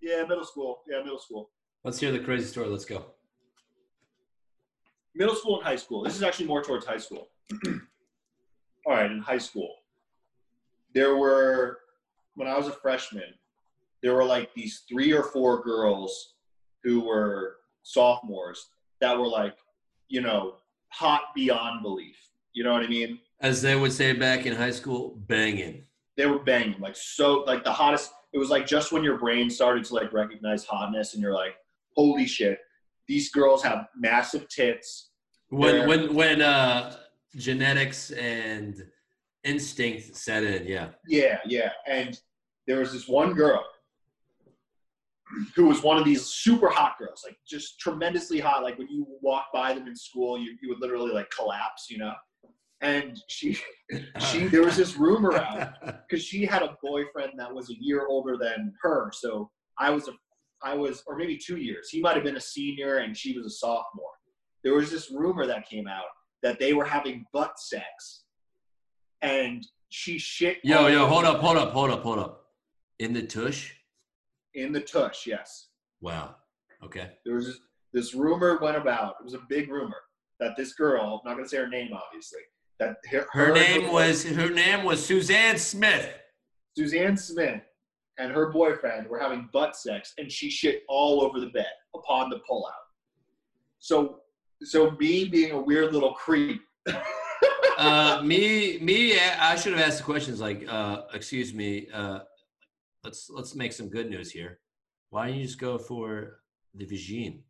Yeah, middle school. Yeah, middle school. Let's hear the crazy story. Let's go. Middle school and high school. This is actually more towards high school. All right, in high school, there were, when I was a freshman, there were like these three or four girls who were sophomores that were like, you know, hot beyond belief. You know what I mean? As they would say back in high school, banging. they were banging like so like the hottest it was like just when your brain started to like recognize hotness and you're like holy shit these girls have massive tits When They're- when when uh genetics and instinct set in, yeah. yeah yeah and there was this one girl who was one of these super hot girls like just tremendously hot like when you walk by them in school you, you would literally like collapse you know and she she there was this rumor out because she had a boyfriend that was a year older than her. So I was a, I was, or maybe two years. He might have been a senior and she was a sophomore. There was this rumor that came out that they were having butt sex, and she shit. yo, yo, hold up, hold up, hold up, hold up. In the tush? in the tush. Yes, Wow. Okay. there was this, this rumor went about. It was a big rumor that this girl, I'm not going to say her name, obviously, that her, Her name boy- was her name was Suzanne Smith. Suzanne Smith and her boyfriend were having butt sex, and she shit all over the bed upon the pullout. So, so me being a weird little creep. uh, me, me. I should have asked the questions like, uh, "Excuse me, uh, let's let's make some good news here. Why don't you just go for the Vagine?"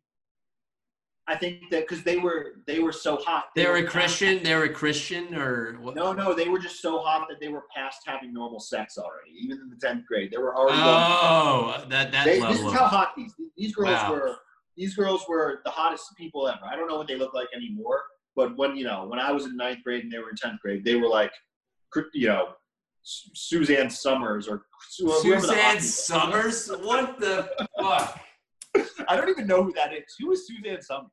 I think that because they were they were so hot. They were a past- Christian. They were a Christian, or what? No, no, they were just so hot that they were past having normal sex already. Even in the tenth grade, they were already. Oh, that that They, this is how hot these these girls Wow. were. These girls were the hottest people ever. I don't know what they look like anymore, but when you know when I was in ninth grade and they were in tenth grade, they were like, you know, Su- Suzanne Somers or Suzanne Somers. What the fuck? I don't even know who that is. Who is Suzanne Somers?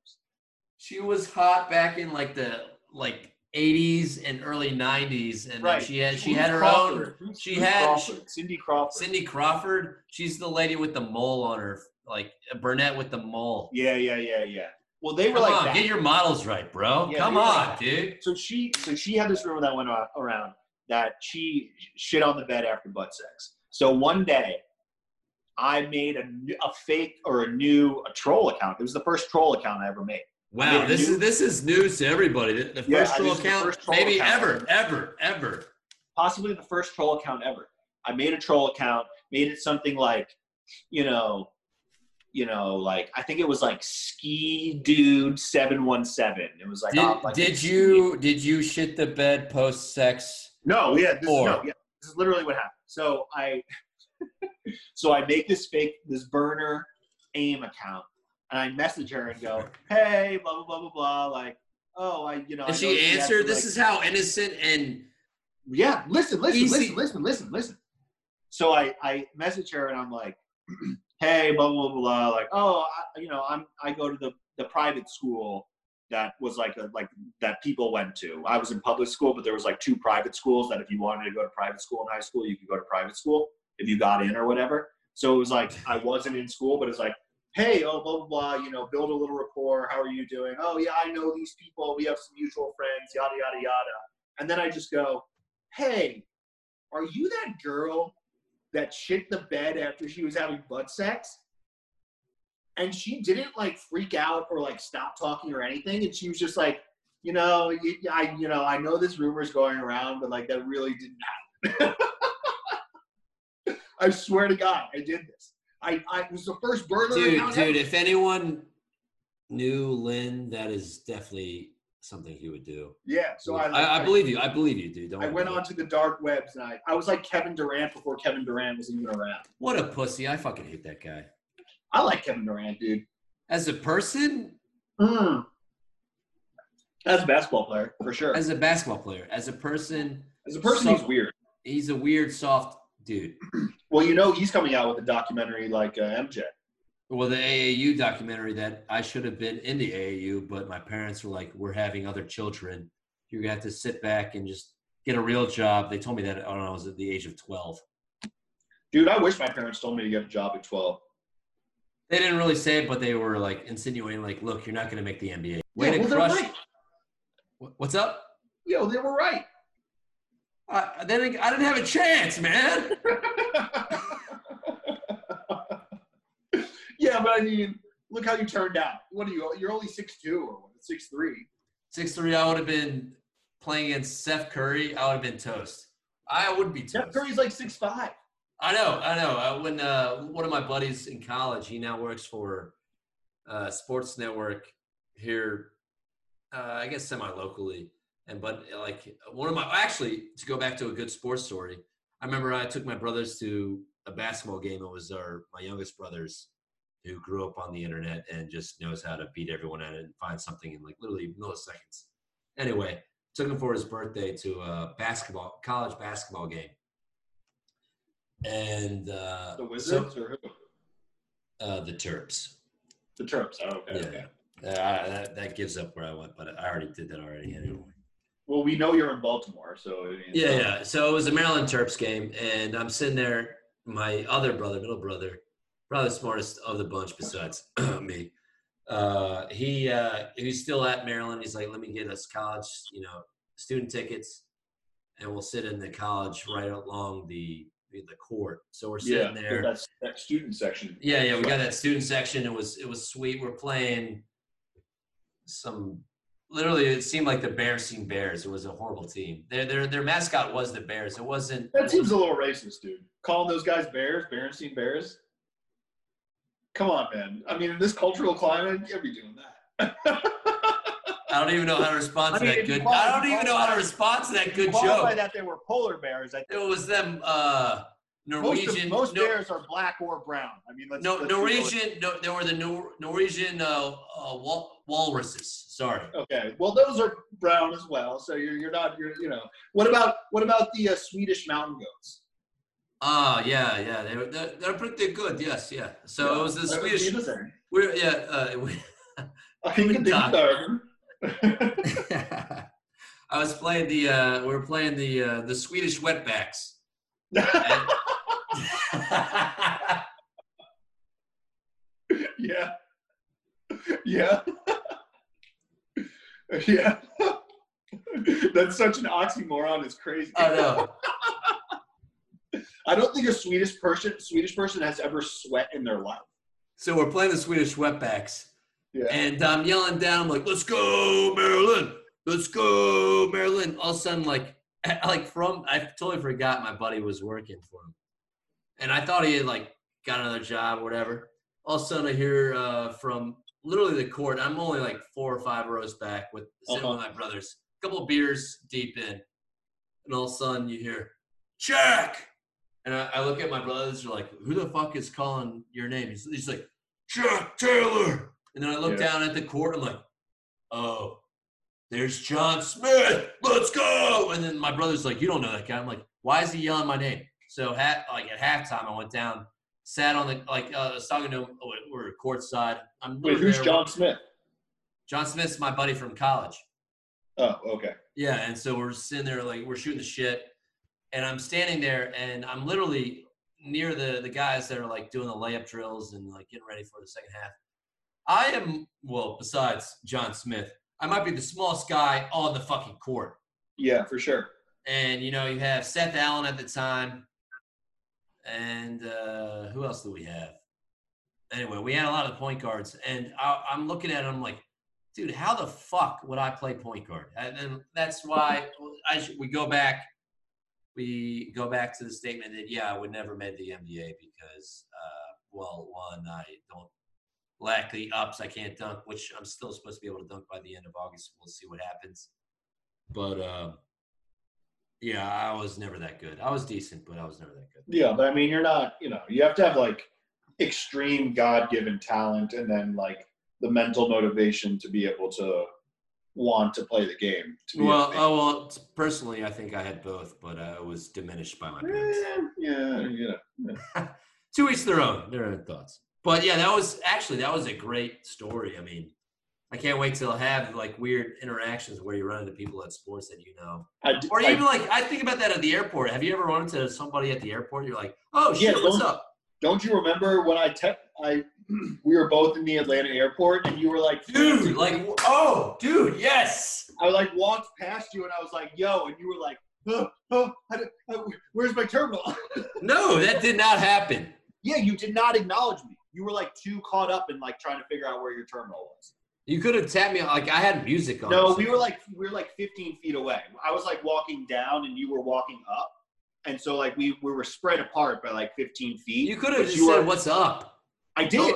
She was hot back in like the like 80s and early 90s, and Right. she had she Who's had her Crawford? own. Who's- she who's had- Crawford? Cindy Crawford. Cindy Crawford. She's the lady with the mole on her, like uh, a brunette with the mole. Yeah, yeah, yeah, yeah. Well, they were Come like on, that. get your models right, bro. Yeah, Come on, like dude. so she so she had this rumor that went around that she shit on the bed after butt sex. So one day, I made a, a fake or a new a troll account. It was the first troll account I ever made. Wow, this you- is this is news to everybody. The, the Yeah, first troll account, first troll maybe account ever. ever, ever. Possibly the first troll account ever. I made a troll account, made it something like, you know, you know, like I think it was like Ski Dude Seven One Seven. It was like, Did, oh, like did you did you shit the bed post sex? No, yeah, this, Or- is, no, yeah, this is literally what happened. So I, so I make this fake, this burner AIM account, and I message her and go, "Hey, blah blah blah blah blah." Like, oh, I, you know, And she answered. This like- is how innocent and yeah. Listen, listen, Easy. listen, listen, listen, listen. So I, I message her and I'm like, "Hey, blah blah blah blah." Like, oh, mm-hmm. I, you know, I'm, I go to the the private school that was like a like that people went to. I was in public school, but there was like two private schools that if you wanted to go to private school in high school, you could go to private school if you got in or whatever. So it was like I wasn't in school, but it's like, hey, oh blah blah blah, you know, build a little rapport. How are you doing? Oh yeah, I know these people. We have some mutual friends. Yada yada yada. And then I just go, hey, are you that girl that shit the bed after she was having butt sex? And she didn't like freak out or like stop talking or anything. And she was just like, you know, I, you know, I know this rumor is going around, but like that really didn't happen. I swear to God, I did this. I, I was the first burner. dude, dude. ever. If anyone knew Lynn, that is definitely something he would do. Yeah. So I, I, I believe you. I believe you, dude. Don't I went it. onto the dark webs and I, I was like Kevin Durant before Kevin Durant was even around. What a pussy! I fucking hate that guy. I like Kevin Durant, dude. As a person, Mm. As a basketball player, for sure. As, a basketball player, as a person, as a person, so- he's weird. he's a weird, soft dude. Well, you know, he's coming out with a documentary like uh, MJ. Well, the AAU documentary that I should have been in the AAU, but my parents were like, "We're having other children. You're gonna have to sit back and just get a real job." They told me that I don't know, I was at the age of twelve. Dude, I wish my parents told me to get a job at 12. They didn't really say it, but they were like insinuating, like, "Look, you're not gonna make the NBA." Way yeah, to well, crush. right. What's up? Yo, they were right. I, they didn't, I didn't have a chance, man. yeah, but I mean, look how you turned out. What are you? You're only six two or what? 6'3. Six three, I would have been playing against Seth Curry. I would have been toast. I would be toast. Steph Curry's like six five. I know, I know. When uh, one of my buddies in college, he now works for uh, Sports Network here, uh, I guess semi-locally. And but like one of my actually to go back to a good sports story, I remember I took my brothers to a basketball game. It was our my youngest brothers who grew up on the internet and just knows how to beat everyone at it and find something in like literally milliseconds. Anyway, took him for his birthday to a basketball college basketball game. And uh, The so- Wizards or who? uh, the Terps. The Terps. Oh, okay. Yeah. okay. Uh, that, that gives up where I went, but I already did that already anyway. Well, we know you're in Baltimore, so. I mean, Yeah, yeah. So it was a Maryland Terps game, and I'm sitting there. My other brother, middle brother, probably the smartest of the bunch besides me. Uh, he uh, he's still at Maryland. He's like, let me get us college, you know, student tickets, and we'll sit in the college right along the the court. So we're sitting yeah, there. that's that student section. Yeah, yeah, we got that student section. It was it was sweet. We're playing some. Literally, it seemed like the Bears Berenstein Bears. It was a horrible team. Their their their mascot was the Bears. It wasn't. That seems a little racist, dude. Calling those guys bears, Berenstein Bears. Come on, man. I mean, in this cultural climate, you can't be doing that. I don't even know how to respond I to mean, that good. qualify- I don't even know how to respond to that good Qualify By that they were polar bears. I think. It was them. Uh, most, Norwegian. of, most no, bears are black or brown. I mean, let's, no, let's be. Norwegian. No, they were the Nor- Norwegian uh, uh, wal- walruses. Sorry. Okay, well, those are brown as well. So you're you're not you're you know. What about what about the uh, Swedish mountain goats? Ah, yeah, yeah. They were they're, they're pretty good. Yes, yeah. So it was the That would be Swedish. We're yeah. Uh, we, I think I was playing the. Uh, we were playing the uh, the Swedish wetbacks. yeah. Yeah. yeah. That's such an oxymoron. It's crazy. I know. I don't think a Swedish person Swedish person has ever sweat in their life. So we're playing the Swedish wetbacks, Yeah. and I'm yelling down, I'm like, "Let's go, Maryland! Let's go, Maryland!" All of a sudden, like, like from I totally forgot my buddy was working for him, and I thought he had like got another job or whatever. All of a sudden, I hear uh, from literally the court. I'm only like four or five rows back with sitting Uh-huh. with my brothers, a couple of beers deep in, and all of a sudden you hear, "Jack!" And I, I look at my brothers, they're like, who the fuck is calling your name? He's, he's like, Jack Taylor. And then I look Yeah. down at the court, I'm like, oh, there's John Smith. Let's go. And then my brother's like, you don't know that guy. I'm like, why is he yelling my name? So hat, like at halftime, I went down, sat on the, like, uh, I was talking to him, oh, we're courtside. I'm Wait, who's. John Smith? John Smith's my buddy from college. Oh, okay. Yeah, and so we're sitting there like we're shooting the shit, and I'm standing there and I'm literally near the the guys that are like doing the layup drills and like getting ready for the second half. I am well, besides John Smith, I might be the smallest guy on the fucking court. Yeah, for sure. And you know, you have Seth Allen at the time, and uh, who else do we have? Anyway, we had a lot of point guards, and I, I'm looking at him like, dude, how the fuck would I play point guard? And, and that's why I should, we go back. We go back to the statement that yeah, I would never made the NBA because, uh, well, one, I don't lack the ups. I can't dunk, which I'm still supposed to be able to dunk by the end of August. We'll see what happens. But uh, yeah, I was never that good. I was decent, but I was never that good. Yeah, but I mean, you're not. You know, you have to have like extreme God-given talent, and then like the mental motivation to be able to want to play the game. Well, oh well. Personally, I think I had both, but uh, I was diminished by my parents. Eh, yeah, yeah. to each their own, their own thoughts. But yeah, that was actually that was a great story. I mean, I can't wait to have like weird interactions where you run into people at sports that you know, I, or I- even like I think about that at the airport. Have you ever run into somebody at the airport? You're like, oh Yeah, shit, what's up, don't you remember when I te- I we were both in the Atlanta airport, and you were like, dude? Like, oh, dude, yes. I like walked past you, and I was like, "Yo," and you were like, "Oh, oh I uh, where's my terminal?" No, that did not happen. yeah, you did not acknowledge me. You were like too caught up in like trying to figure out where your terminal was. You could have tapped me like I had music on. No, we were like we were like 15 feet away. I was like walking down, and you were walking up, and so like we we were spread apart by like 15 feet. You could have just you said, were- "What's up?" I did.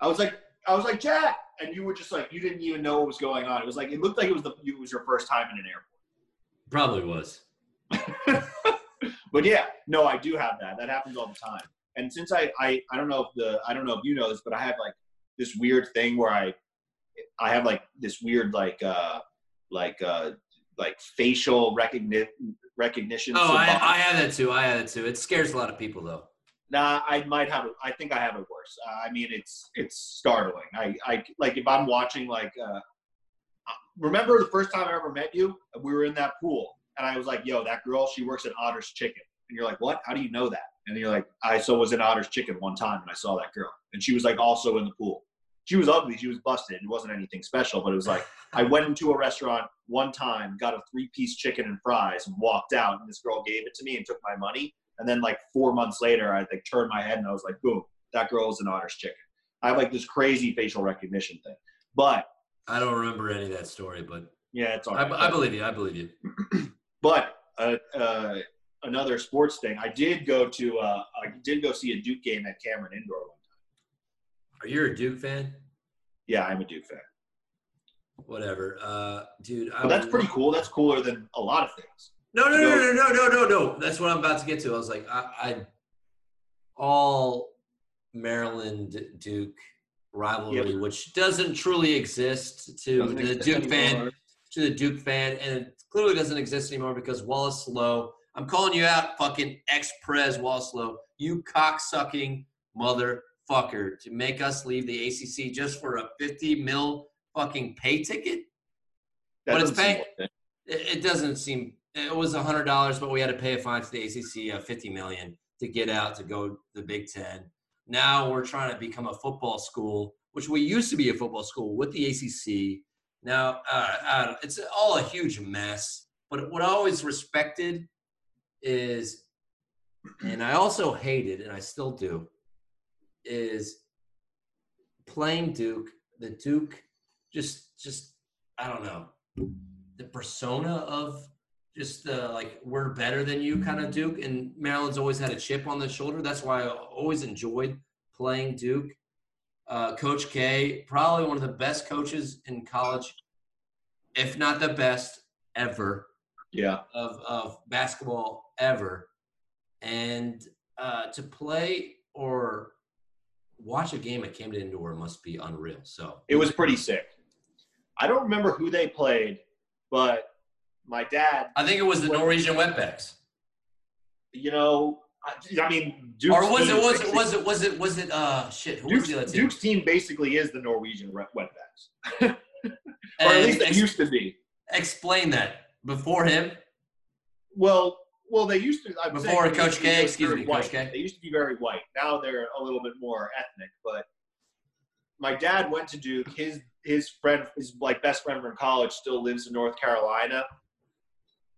I was like, I was like Jack, and you were just like, you didn't even know what was going on. It was like it looked like it was the it was your first time in an airport. Probably was. but yeah, no, I do have that. That happens all the time. And since I I I don't know if the I don't know if you know this, but I have like this weird thing where I I have like this weird like uh like uh like facial recognition recognition. Oh, I, savant. I have that too. I have that too. It scares a lot of people though. Nah, I might have it. I think I have it worse. Uh, I mean, it's it's startling. I, I like if I'm watching like. Uh, remember the first time I ever met you? We were in that pool, and I was like, "Yo, that girl, she works at Otter's Chicken." And you're like, "What? How do you know that?" And you're like, "I so was in Otter's Chicken one time, and I saw that girl, and she was like also in the pool. She was ugly. She was busted. It wasn't anything special, but it was like I went into a restaurant one time, got a three piece chicken and fries, and walked out, and this girl gave it to me and took my money." And then like four months later, I like turned my head and I was like, boom, that girl is an honors chicken. I have like this crazy facial recognition thing. But I don't remember any of that story, but yeah, it's all I. I believe you. I believe you. But uh, uh, another sports thing, I did go to uh, I did go see a Duke game at Cameron Indoor one time. Are you a Duke fan? Yeah, I'm a Duke fan. Whatever, uh, dude. That's pretty cool. That's cooler than a lot of things. No, no, no, no, no, no, no, no. That's what I'm about to get to. I was like, I, I all Maryland Duke rivalry, which doesn't truly exist to Doesn't the exist Duke fan, to the Duke fan, and it clearly doesn't exist anymore because Wallace Loh. I'm calling you out, fucking ex Prez Wallace Loh. You cocksucking motherfucker to make us leave the ACC just for a 50 mil fucking pay ticket. That But it's doesn't paying- it. It, it doesn't seem. It was a hundred dollars, but we had to pay a fine to the ACC of fifty million to get out to go to the Big Ten. Now we're trying to become a football school, which we used to be a football school with the ACC. Now uh, it's all a huge mess. But what I always respected is, and I also hated, and I still do, is playing Duke. The Duke, just just I don't know the persona of just the like we're better than you kind of Duke. And Maryland's always had a chip on the shoulder. That's why I always enjoyed playing Duke. Uh, Coach K, probably one of the best coaches in college, if not the best ever Yeah. of, of basketball ever. And uh, to play or watch a game at Cameron Indoor must be unreal. So It was pretty sick. I don't remember who they played, but my dad, I think it was the Norwegian Wetbacks. you know, I, I mean, Duke's or was it was it was it was it was it uh shit who was Duke's, the other team? Duke's team basically is the Norwegian Wetbacks, or at least it ex- used to be. explain that before him. Well, well, they used to. I'm Before Coach K, excuse me, white. Coach K. They used to be very white. Now they're a little bit more ethnic. But my dad went to Duke. His his friend, his like best friend from college, still lives in North Carolina,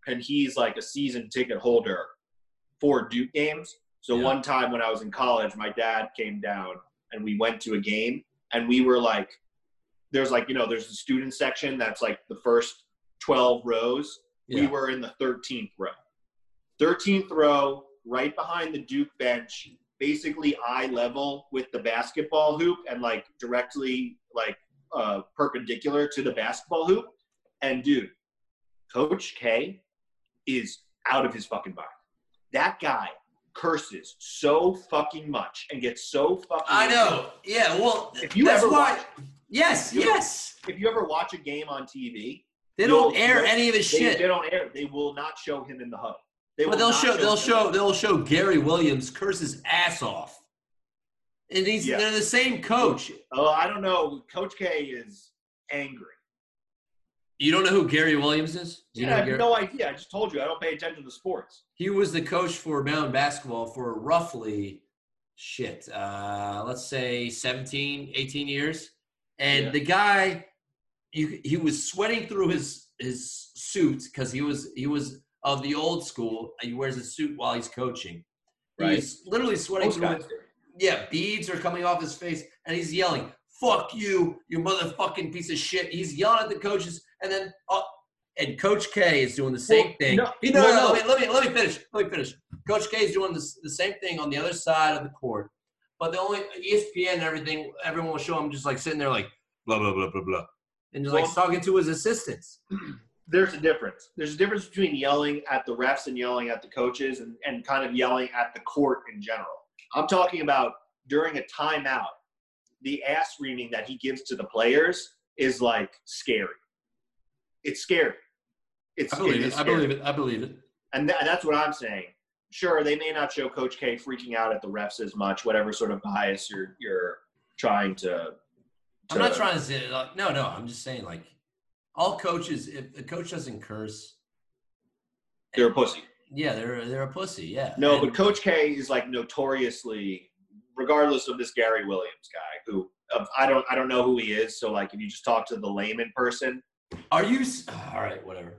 and he's like a season ticket holder for Duke games. So Yeah. one time when I was in college, my dad came down and we went to a game, and we were like, there's like you know, there's the student section that's like the first twelve rows we were in the 13th row. 13th row, right behind the Duke bench, basically eye level with the basketball hoop and like directly like uh, perpendicular to the basketball hoop. And dude, Coach K is out of his fucking mind. That guy curses so fucking much and gets so fucking. I know. Yeah. Well, If you ever why. watch, Yes. if you- Yes. if you ever watch a game on TV, They don't air any of his they, shit. they don't air. They will not show him in the huddle. They But will they'll not show. They'll show. They'll show Gary Williams curse his ass off. And he's Yeah. they're the same coach. Oh, I don't know. Coach K is angry. You don't know who Gary Williams is? Do you Yeah, know I have Gary? no idea. I just told you I don't pay attention to sports. He was the coach for Maryland basketball for roughly shit, uh, let's say 17, 18 years. And Yeah. the guy you, he was sweating through his his suit because he was he was of the old school. He wears a suit while he's coaching. Right. He's literally sweating Most through guys his, yeah, beads are coming off his face, and he's yelling, "Fuck you, you motherfucking piece of shit!" He's yelling at the coaches, and then uh, and Coach K is doing the same Well, thing. no, He- no, well, no, no. Let, me, let me let me finish. Let me finish. Coach K is doing this, the same thing on the other side of the court, but the only ESPN and everything, everyone will show him just like sitting there like blah blah blah blah blah, and just like talking to his assistants. There's a difference. There's a difference between yelling at the refs and yelling at the coaches and, and kind of yelling at the court in general. I'm talking about during a timeout, the ass reaming that he gives to the players is like scary. It's scary. It's I believe is it. I believe it. I believe it. And, th- and that's what I'm saying. Sure, they may not show Coach K freaking out at the refs as much, whatever sort of bias you're you're trying to. I'm not trying to say like, no, no. I'm just saying like all coaches. If the coach doesn't curse, They're a pussy. yeah, they're they're a pussy. Yeah. No, And- but Coach K is like notoriously, regardless of this Gary Williams guy, who uh, I don't I don't know who he is. So like, if you just talk to the layman person, are you? All right, whatever.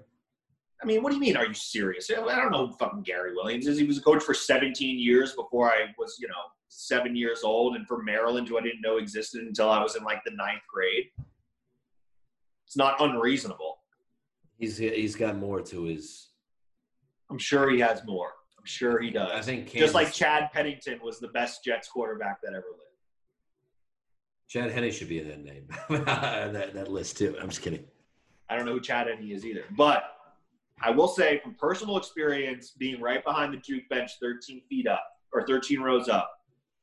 I mean, what do you mean? Are you serious? I don't know who fucking Gary Williams is. He was a coach for 17 years before I was, you know, seven years old, and for Maryland, who I didn't know existed until I was in like the ninth grade. It's not unreasonable. He's he's got more to his. I'm sure he has more. Sure he does. I think just like Chad Pennington was the best Jets quarterback that ever lived. Chad Henne should be in that name, that that list too. I'm just kidding. I don't know who Chad Henne is either. But I will say from personal experience, being right behind the juke bench 13 feet up or 13 rows up,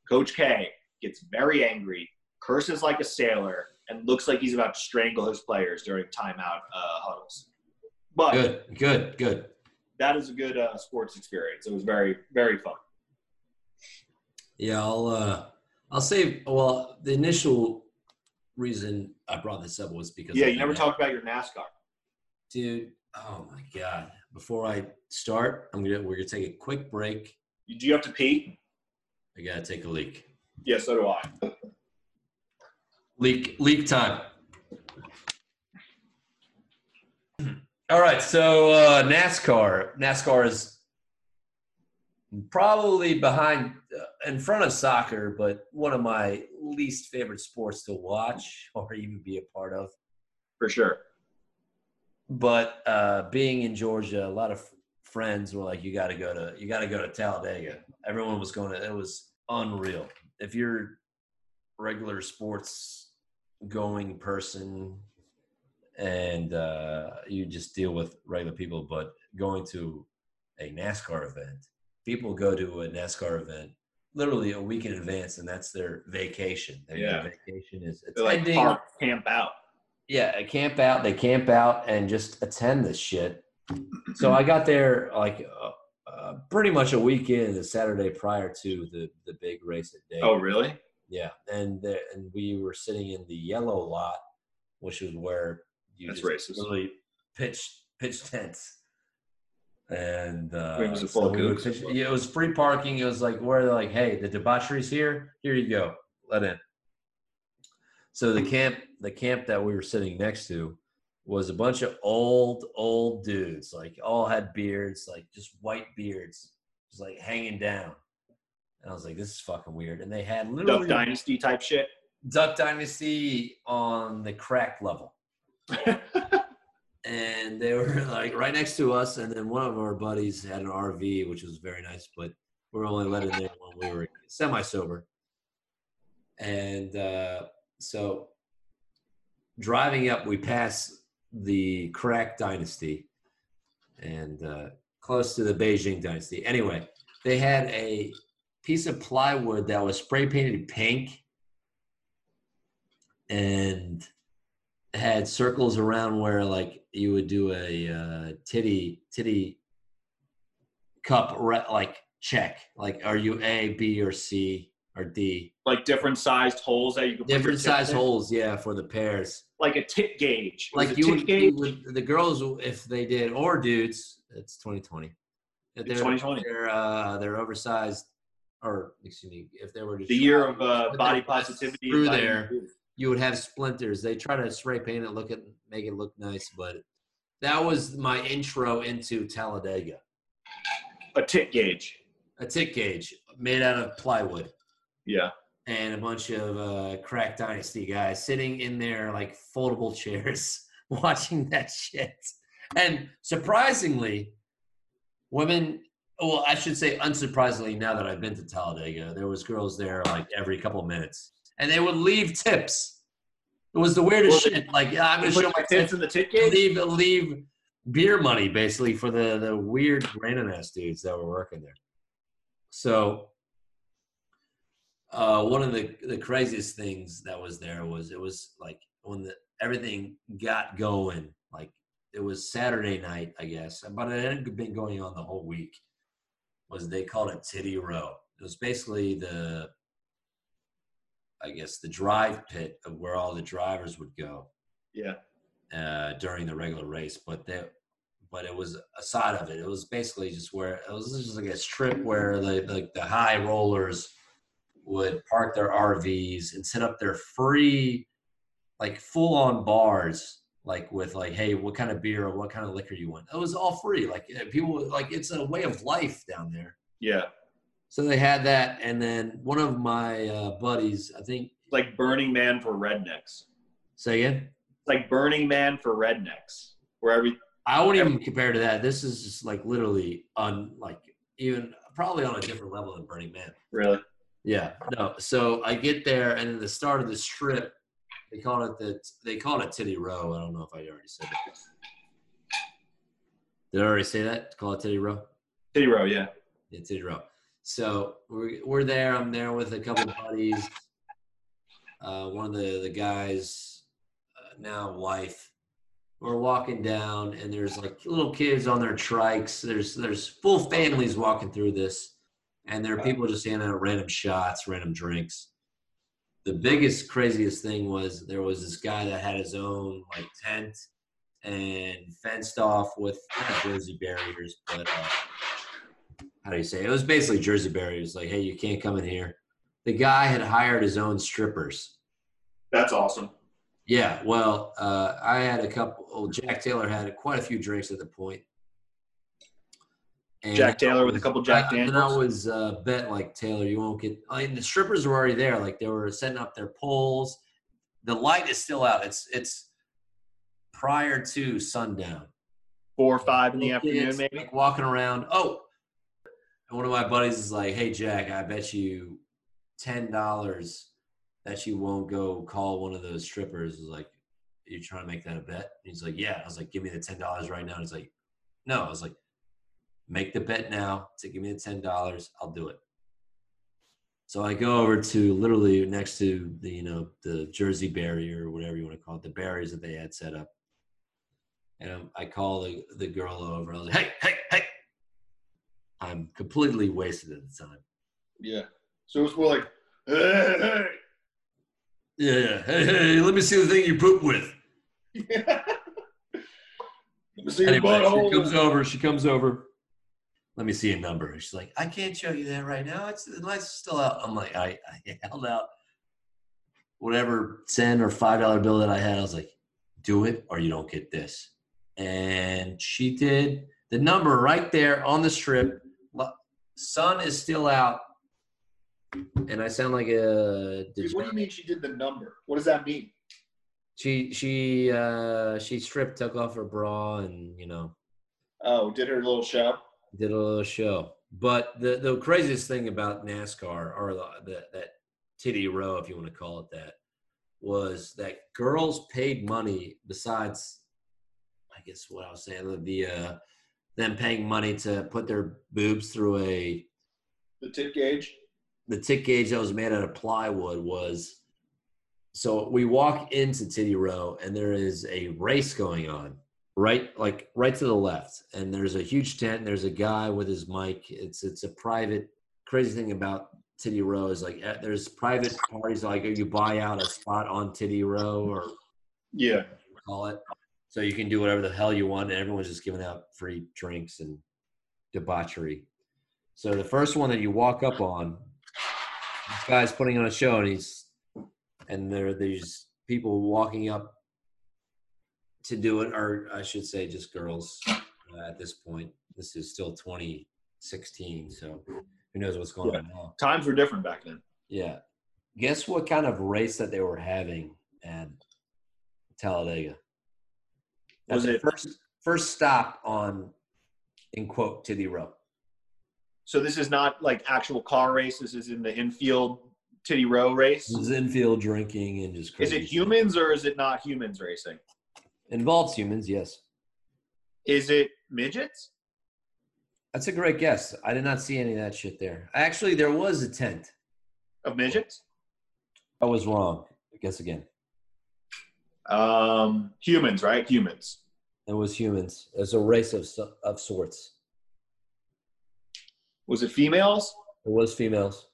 Coach K gets very angry, curses like a sailor, and looks like he's about to strangle his players during timeout uh, huddles. But Good, good, good. That is a good uh, sports experience. It was very, very fun. Yeah, I'll uh I'll say well the initial reason I brought this up was because Yeah, you never talked about your NASCAR. dude. Oh my god! Before I start, I'm gonna we're gonna take a quick break. Do you have to pee? I gotta take a leak. Yeah, so do I. Leak leak time. All right, so uh, NASCAR. NASCAR is probably behind, uh, in front of soccer, but one of my least favorite sports to watch or even be a part of. For sure. But uh, being in Georgia, a lot of friends were like, "You got to go to, you got to go to Talladega." Everyone was going to. It was unreal. If you're regular sports going person and uh, you just deal with regular people, but going to a NASCAR event, people go to a NASCAR event literally a week in advance, and that's their vacation. Their Yeah. vacation is They're like attending. park, camp out. Yeah, they camp out. They camp out and just attend this shit. So I got there like uh, uh, pretty much a weekend, the Saturday prior to the the big race at Day. Oh, really? yeah, and the, and we were sitting in the yellow lot, which was where you That's racist. really pitch pitch tents. And uh, Wait, was it we pitch- yeah, it was free parking. It was like where they're like, hey, the debauchery's here. Here you go, let in. So the camp, the camp that we were sitting next to, was a bunch of old, old dudes. Like all had beards, like just white beards, just like hanging down. And I was like, this is fucking weird. And they had literally Duck Dynasty type shit. Duck Dynasty on the crack level. And they were like right next to us. And then one of our buddies had an RV, which was very nice, but we were only let in there when we were semi sober. And uh, so driving up, we pass the crack dynasty and uh, close to the Beijing dynasty. Anyway, they had a piece of plywood that was spray painted pink and had circles around where like you would do a uh, titty titty cup re- like check like are you a b or c or d like different sized holes that you your different tip size holes yeah for the pairs like a tit gauge. Was like you would, gauge. you would the girls if they did or dudes it's 2020 if they're, 2020 they're uh they're oversized or excuse me if they were to the year of uh, body positivity. through there. You would have splinters. They try to spray paint it, look at make it look nice, but that was my intro into Talladega. A tick gauge. A tick gauge made out of plywood Yeah. and a bunch of uh, crack dynasty guys sitting in their like foldable chairs watching that shit. And surprisingly, women well, I should say unsurprisingly now that I've been to Talladega, there was girls there like every couple of minutes. And they would leave tips. It was the weirdest Well, shit. Like, yeah, I'm gonna show my tips. in the gauge. Leave leave beer money basically for the the weird random ass dudes that were working there. So uh, one of the the craziest things that was there was it was like when the everything got going like it was Saturday night I guess but it had been going on the whole week was they called it Titty Row it was basically the I guess the drive pit of where all the drivers would go Yeah. uh, during the regular race, but that, but it was a side of it. It was basically just where it was just like a strip where the like the high rollers would park their RVs and set up their free, like full on bars like with like, hey, what kind of beer or what kind of liquor you want? It was all free. Like people like it's a way of life down there. Yeah. So they had that, and then one of my uh, buddies, I think, Like Burning Man for rednecks. say again. It's like Burning Man for rednecks. Where every I wouldn't even compare to that. This is just like literally on like even probably on a different level than Burning Man. really Yeah, no. So I get there, and the start of the strip, they call it the they call it Titty Row. I don't know if I already said it. Did I already say that? Call it Titty Row. Titty Row, yeah. Yeah, Titty Row. So we're we're there. I'm there with a couple buddies. Uh, one of the the guys, uh, now wife. We're walking down, and there's like little kids on their trikes. There's there's full families walking through this, and there are people just handing out random shots, random drinks. The biggest, craziest thing was there was this guy that had his own like tent and fenced off with not jersey barriers, but uh, how do you say it? it was basically jersey Barry. He was like hey you can't come in here the guy had hired his own strippers That's awesome. yeah well uh, i had a couple jack taylor had quite a few drinks at the point. and Jack Taylor I with a couple Jack I- and i was uh, bet like taylor you won't get i mean the strippers were already there like they were setting up their poles the light is still out it's it's prior to sundown Four or five in the afternoon, maybe. like, walking around. Oh, and one of my buddies is like, "Hey Jack, I bet you ten dollars that you won't go call one of those strippers." Is like, "You're trying to make that a bet? He's like, "Yeah." I was like, "Give me the ten dollars right now." He's like, "No." I was like, "Make the bet now. To give me the ten dollars, I'll do it." So I go over to literally next to the you know the Jersey barrier or whatever you want to call it, the barriers that they had set up. And I call the, the girl over. I was like, hey, hey, hey. I'm completely wasted at the time. Yeah. So it's more like, hey, Yeah, yeah. Hey, hey, let me see the thing you poop with. hey. Let me see your Anyway, she comes over. She comes over. Let me see a number. She's like, I can't show you that right now. It's the lights still out. I'm like, I, I held out whatever ten or five dollar bill that I had. I was like, do it or you don't get this. And she did the number right there on the strip. Sun is still out. And I sound like a Dude, what do you mean she did the number? What does that mean? she she uh she stripped, took off her bra and you know Oh, did her little show? did a little show. But the the craziest thing about NASCAR or the, the that titty row, if you want to call it that, was that girls paid money besides, I guess what I was saying, the uh, them paying money to put their boobs through a The tip gauge? the tick gauge that was made out of plywood was so we walk into titty row and there is a race going on right like right to the left and there's a huge tent and there's a guy with his mic it's it's a private crazy thing about titty row is like eh, there's private parties like you buy out a spot on titty row or Yeah. call it. So you can do whatever the hell you want, and everyone's just giving out free drinks and debauchery. So the first one that you walk up on, this guy's putting on a show, and he's and there are these people walking up to do it, or I should say, just girls uh, at this point. This is still 2016, so who knows what's going Yeah. on now. Times were different back then. Yeah. Guess what kind of race that they were having at Talladega? Was it first first stop on in quote Titty Row? So this is not like actual car race. This is in the infield titty row race. It was infield drinking and just Is it humans or is it not humans racing? Involves humans, yes. Is it midgets? That's a great guess. I did not see any of that shit there. Actually, there was a tent. Of midgets? I was wrong. I Guess again. Um, humans, right? Humans. It was humans. It was a race of of sorts. Was it females? It was females.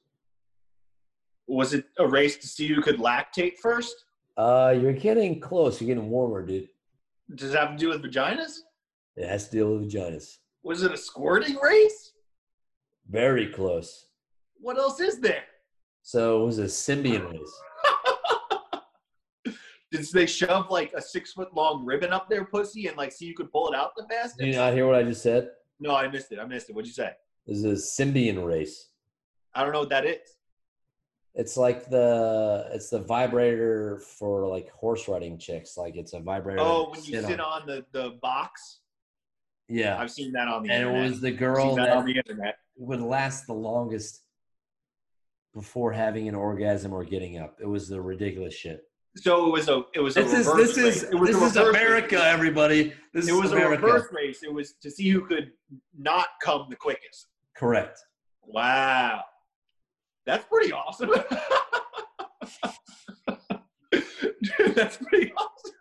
Was it a race to see who could lactate first? Uh, you're getting close. You're getting warmer, dude. Does it have to do with vaginas? It has to deal with vaginas. Was it a squirting race? Very close. What else is there? So it was a Sybian race. Did they shove like a six foot long ribbon up their pussy and like see you could pull it out the fastest? Did you not hear what I just said? No, I missed it. I missed it. What'd you say? This is a Sybian race. I don't know what that is. It's like the it's the vibrator for like horse riding chicks. Like it's a vibrator. Oh, when you sit on the the box. Yeah, I've seen that on the and internet. it was the girl that that on the internet. would last the longest before having an orgasm or getting up. It was the ridiculous shit. So it was a it was a This is reverse this is race. It was this is America, race. everybody. This It is was America. a reverse race. It was to see who could not come the quickest. Correct. Wow. That's pretty awesome. Dude, that's pretty awesome.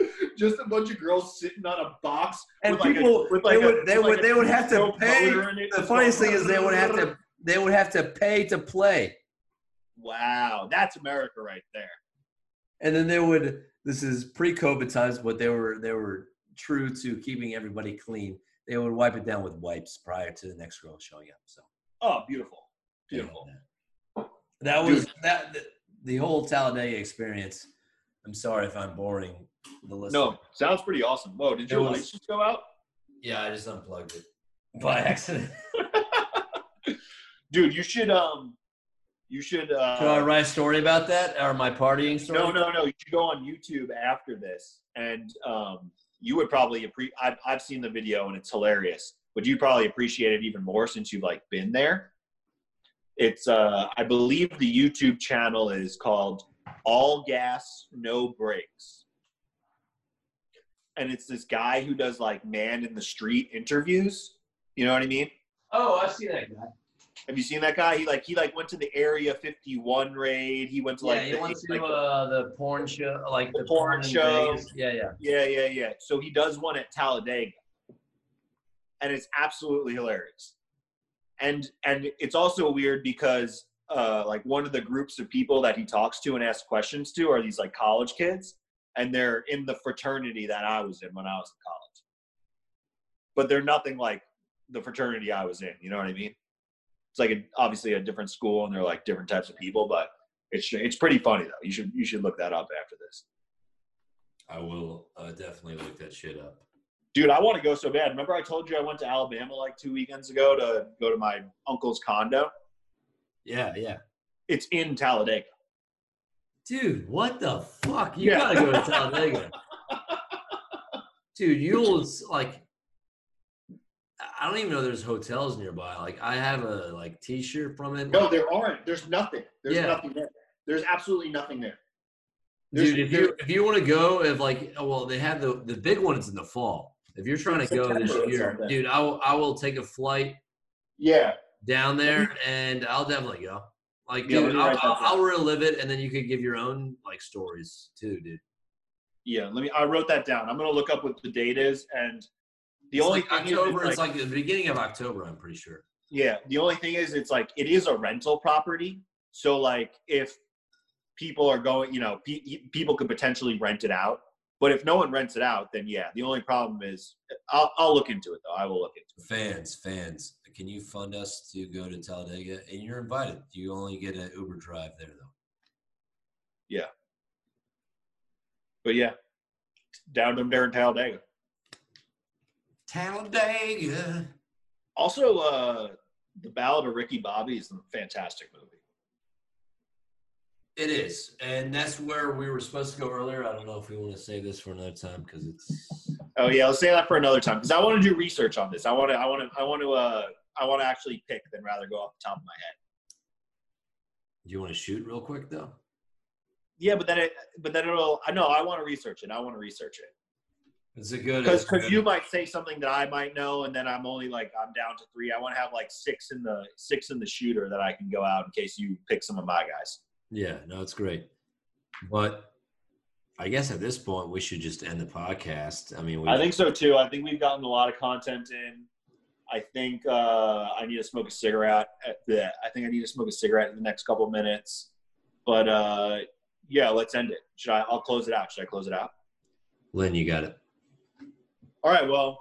Just a bunch of girls sitting on a box And with like people, a, with like they would, a, they would, like they would have to pay. motor in it. The funniest thing is they would have to, they would have to pay to play, Wow, that's America right there. and then they would. This is pre-COVID times, but they were they were true to keeping everybody clean. They would wipe it down with wipes prior to the next girl showing up. So Oh, beautiful, beautiful. that was that the, the whole Talladega experience. I'm sorry if I'm boring the listener. No, sounds pretty awesome. Whoa, did your lights just go out? Yeah, I just unplugged it by accident. Dude, you should um, you should. Uh, Should I write a story about that or my partying story? No, no, no. You should go on YouTube after this, and um, you would probably appreciate. I've, I've seen the video and it's hilarious, but you'd probably appreciate it even more since you've like been there. It's uh, I believe the YouTube channel is called All Gas No Brakes, and it's this guy who does like man in the street interviews. You know what I mean? Oh, I see that guy. Have you seen that guy? He like he like went to the Area 51 raid. He went to Yeah, like he the, went like, uh, the porn show, like The the, porn in show. Yeah, yeah. Yeah, yeah, yeah. So he does one at Talladega, and it's absolutely hilarious. And and it's also weird because uh, like one of the groups of people that he talks to and asks questions to are these like college kids, and they're in the fraternity that I was in when I was in college. But they're nothing like the fraternity I was in. You know what I mean? It's like a, obviously a different school, and they're like different types of people, but it's it's pretty funny though. You should you should look that up after this. I will uh, definitely look that shit up. Dude, I want to go so bad. Remember I told you I went to Alabama like two weekends ago to go to my uncle's condo? Yeah, yeah. It's in Talladega. Dude, what the fuck? You Yeah. gotta go to Talladega. Dude, you'll like. I don't even know there's hotels nearby. Like, I have a like T-shirt from it. No, there aren't. There's nothing. There's Yeah. nothing there. There's absolutely nothing there. There's- Dude, if you if you want to go, if like, oh, well, they have the the big ones in the fall. If you're trying to go this year, dude, I will I will take a flight Yeah. down there and I'll definitely go. Like, Yeah, dude, I'll, that I'll. I'll relive it, and then you could give your own like stories too, dude. Yeah. Let me I wrote that down. I'm gonna look up what the date is and the It's only like thing October. is it's like the beginning of October. I'm pretty sure. Yeah, the only thing is, it's like it is a rental property. So like, if people are going, you know, pe- people could potentially rent it out. But if no one rents it out, then yeah, the only problem is, I'll, I'll look into it though. I will look into it. Fans, fans, can you fund us to go to Talladega? And you're invited. You only get an Uber drive there, though. Yeah. But yeah, down to there in Talladega. Talladega. Also, uh, the Ballad of Ricky Bobby is a fantastic movie. It is, and that's where we were supposed to go earlier. I don't know if we want to save this for another time because it's. Oh yeah, let's say that for another time because I want to do research on this. I want to, I want to, I want to, uh, I want to actually pick than rather go off the top of my head. Do you want to shoot real quick though? Yeah, but then it, but then it'll. I know I want to research it. I want to research it. It's a good. because good- you might say something that I might know, and then I'm only like I'm down to three. I want to have like six in the six in the shooter that I can go out in case you pick some of my guys. Yeah, no, it's great. But I guess at this point we should just end the podcast. I mean, we, I think so too. I think we've gotten a lot of content in. I think uh, I need to smoke a cigarette. At the, I think I need to smoke a cigarette in the next couple of minutes. But uh, yeah, let's end it. Should I? I'll close it out. Should I close it out? Lynn, you got it. All right. Well,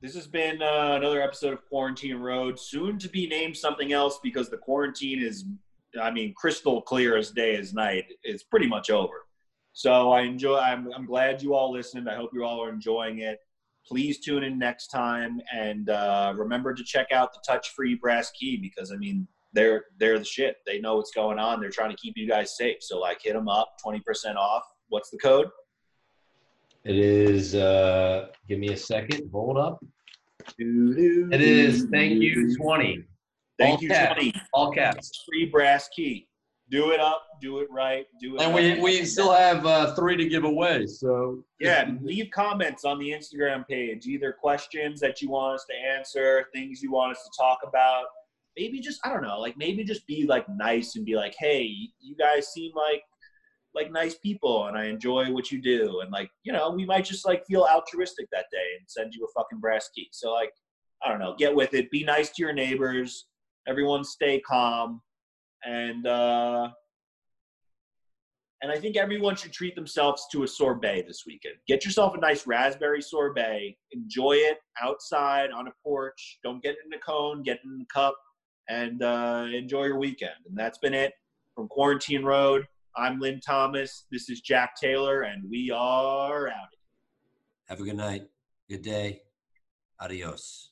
this has been uh, another episode of Quarantine Road. Soon to be named something else because the quarantine is I mean, crystal clear as day as night. It's pretty much over. So I enjoy. I'm, I'm glad you all listened. I hope you all are enjoying it. Please tune in next time, and uh, remember to check out the touch free brass key because I mean they're they're the shit. They know what's going on. They're trying to keep you guys safe. So like, hit them up. Twenty percent off. What's the code? It is. uh Give me a second. Hold up. It It is. Thank you. Twenty. Thank All you, caps. twenty. All caps. Free brass key. Do it up. Do it right. Do it. And we right. we still have uh, three to give away. So Yeah, leave comments on the Instagram page, either questions that you want us to answer, things you want us to talk about. Maybe just I don't know, like maybe just be like nice and be like, "Hey, you guys seem like like nice people and I enjoy what you do." And like, you know, we might just like feel altruistic that day and send you a fucking brass key. So like, I don't know, get with it. Be nice to your neighbors. Everyone stay calm. And uh and I think everyone should treat themselves to a sorbet this weekend. Get yourself a nice raspberry sorbet. Enjoy it outside on a porch. Don't get in a cone, get in a cup, and uh, enjoy your weekend. And that's been it from Quarantine Road. I'm Lynn Thomas. This is Jack Taylor, and we are out. Have a good night. Good day. Adios.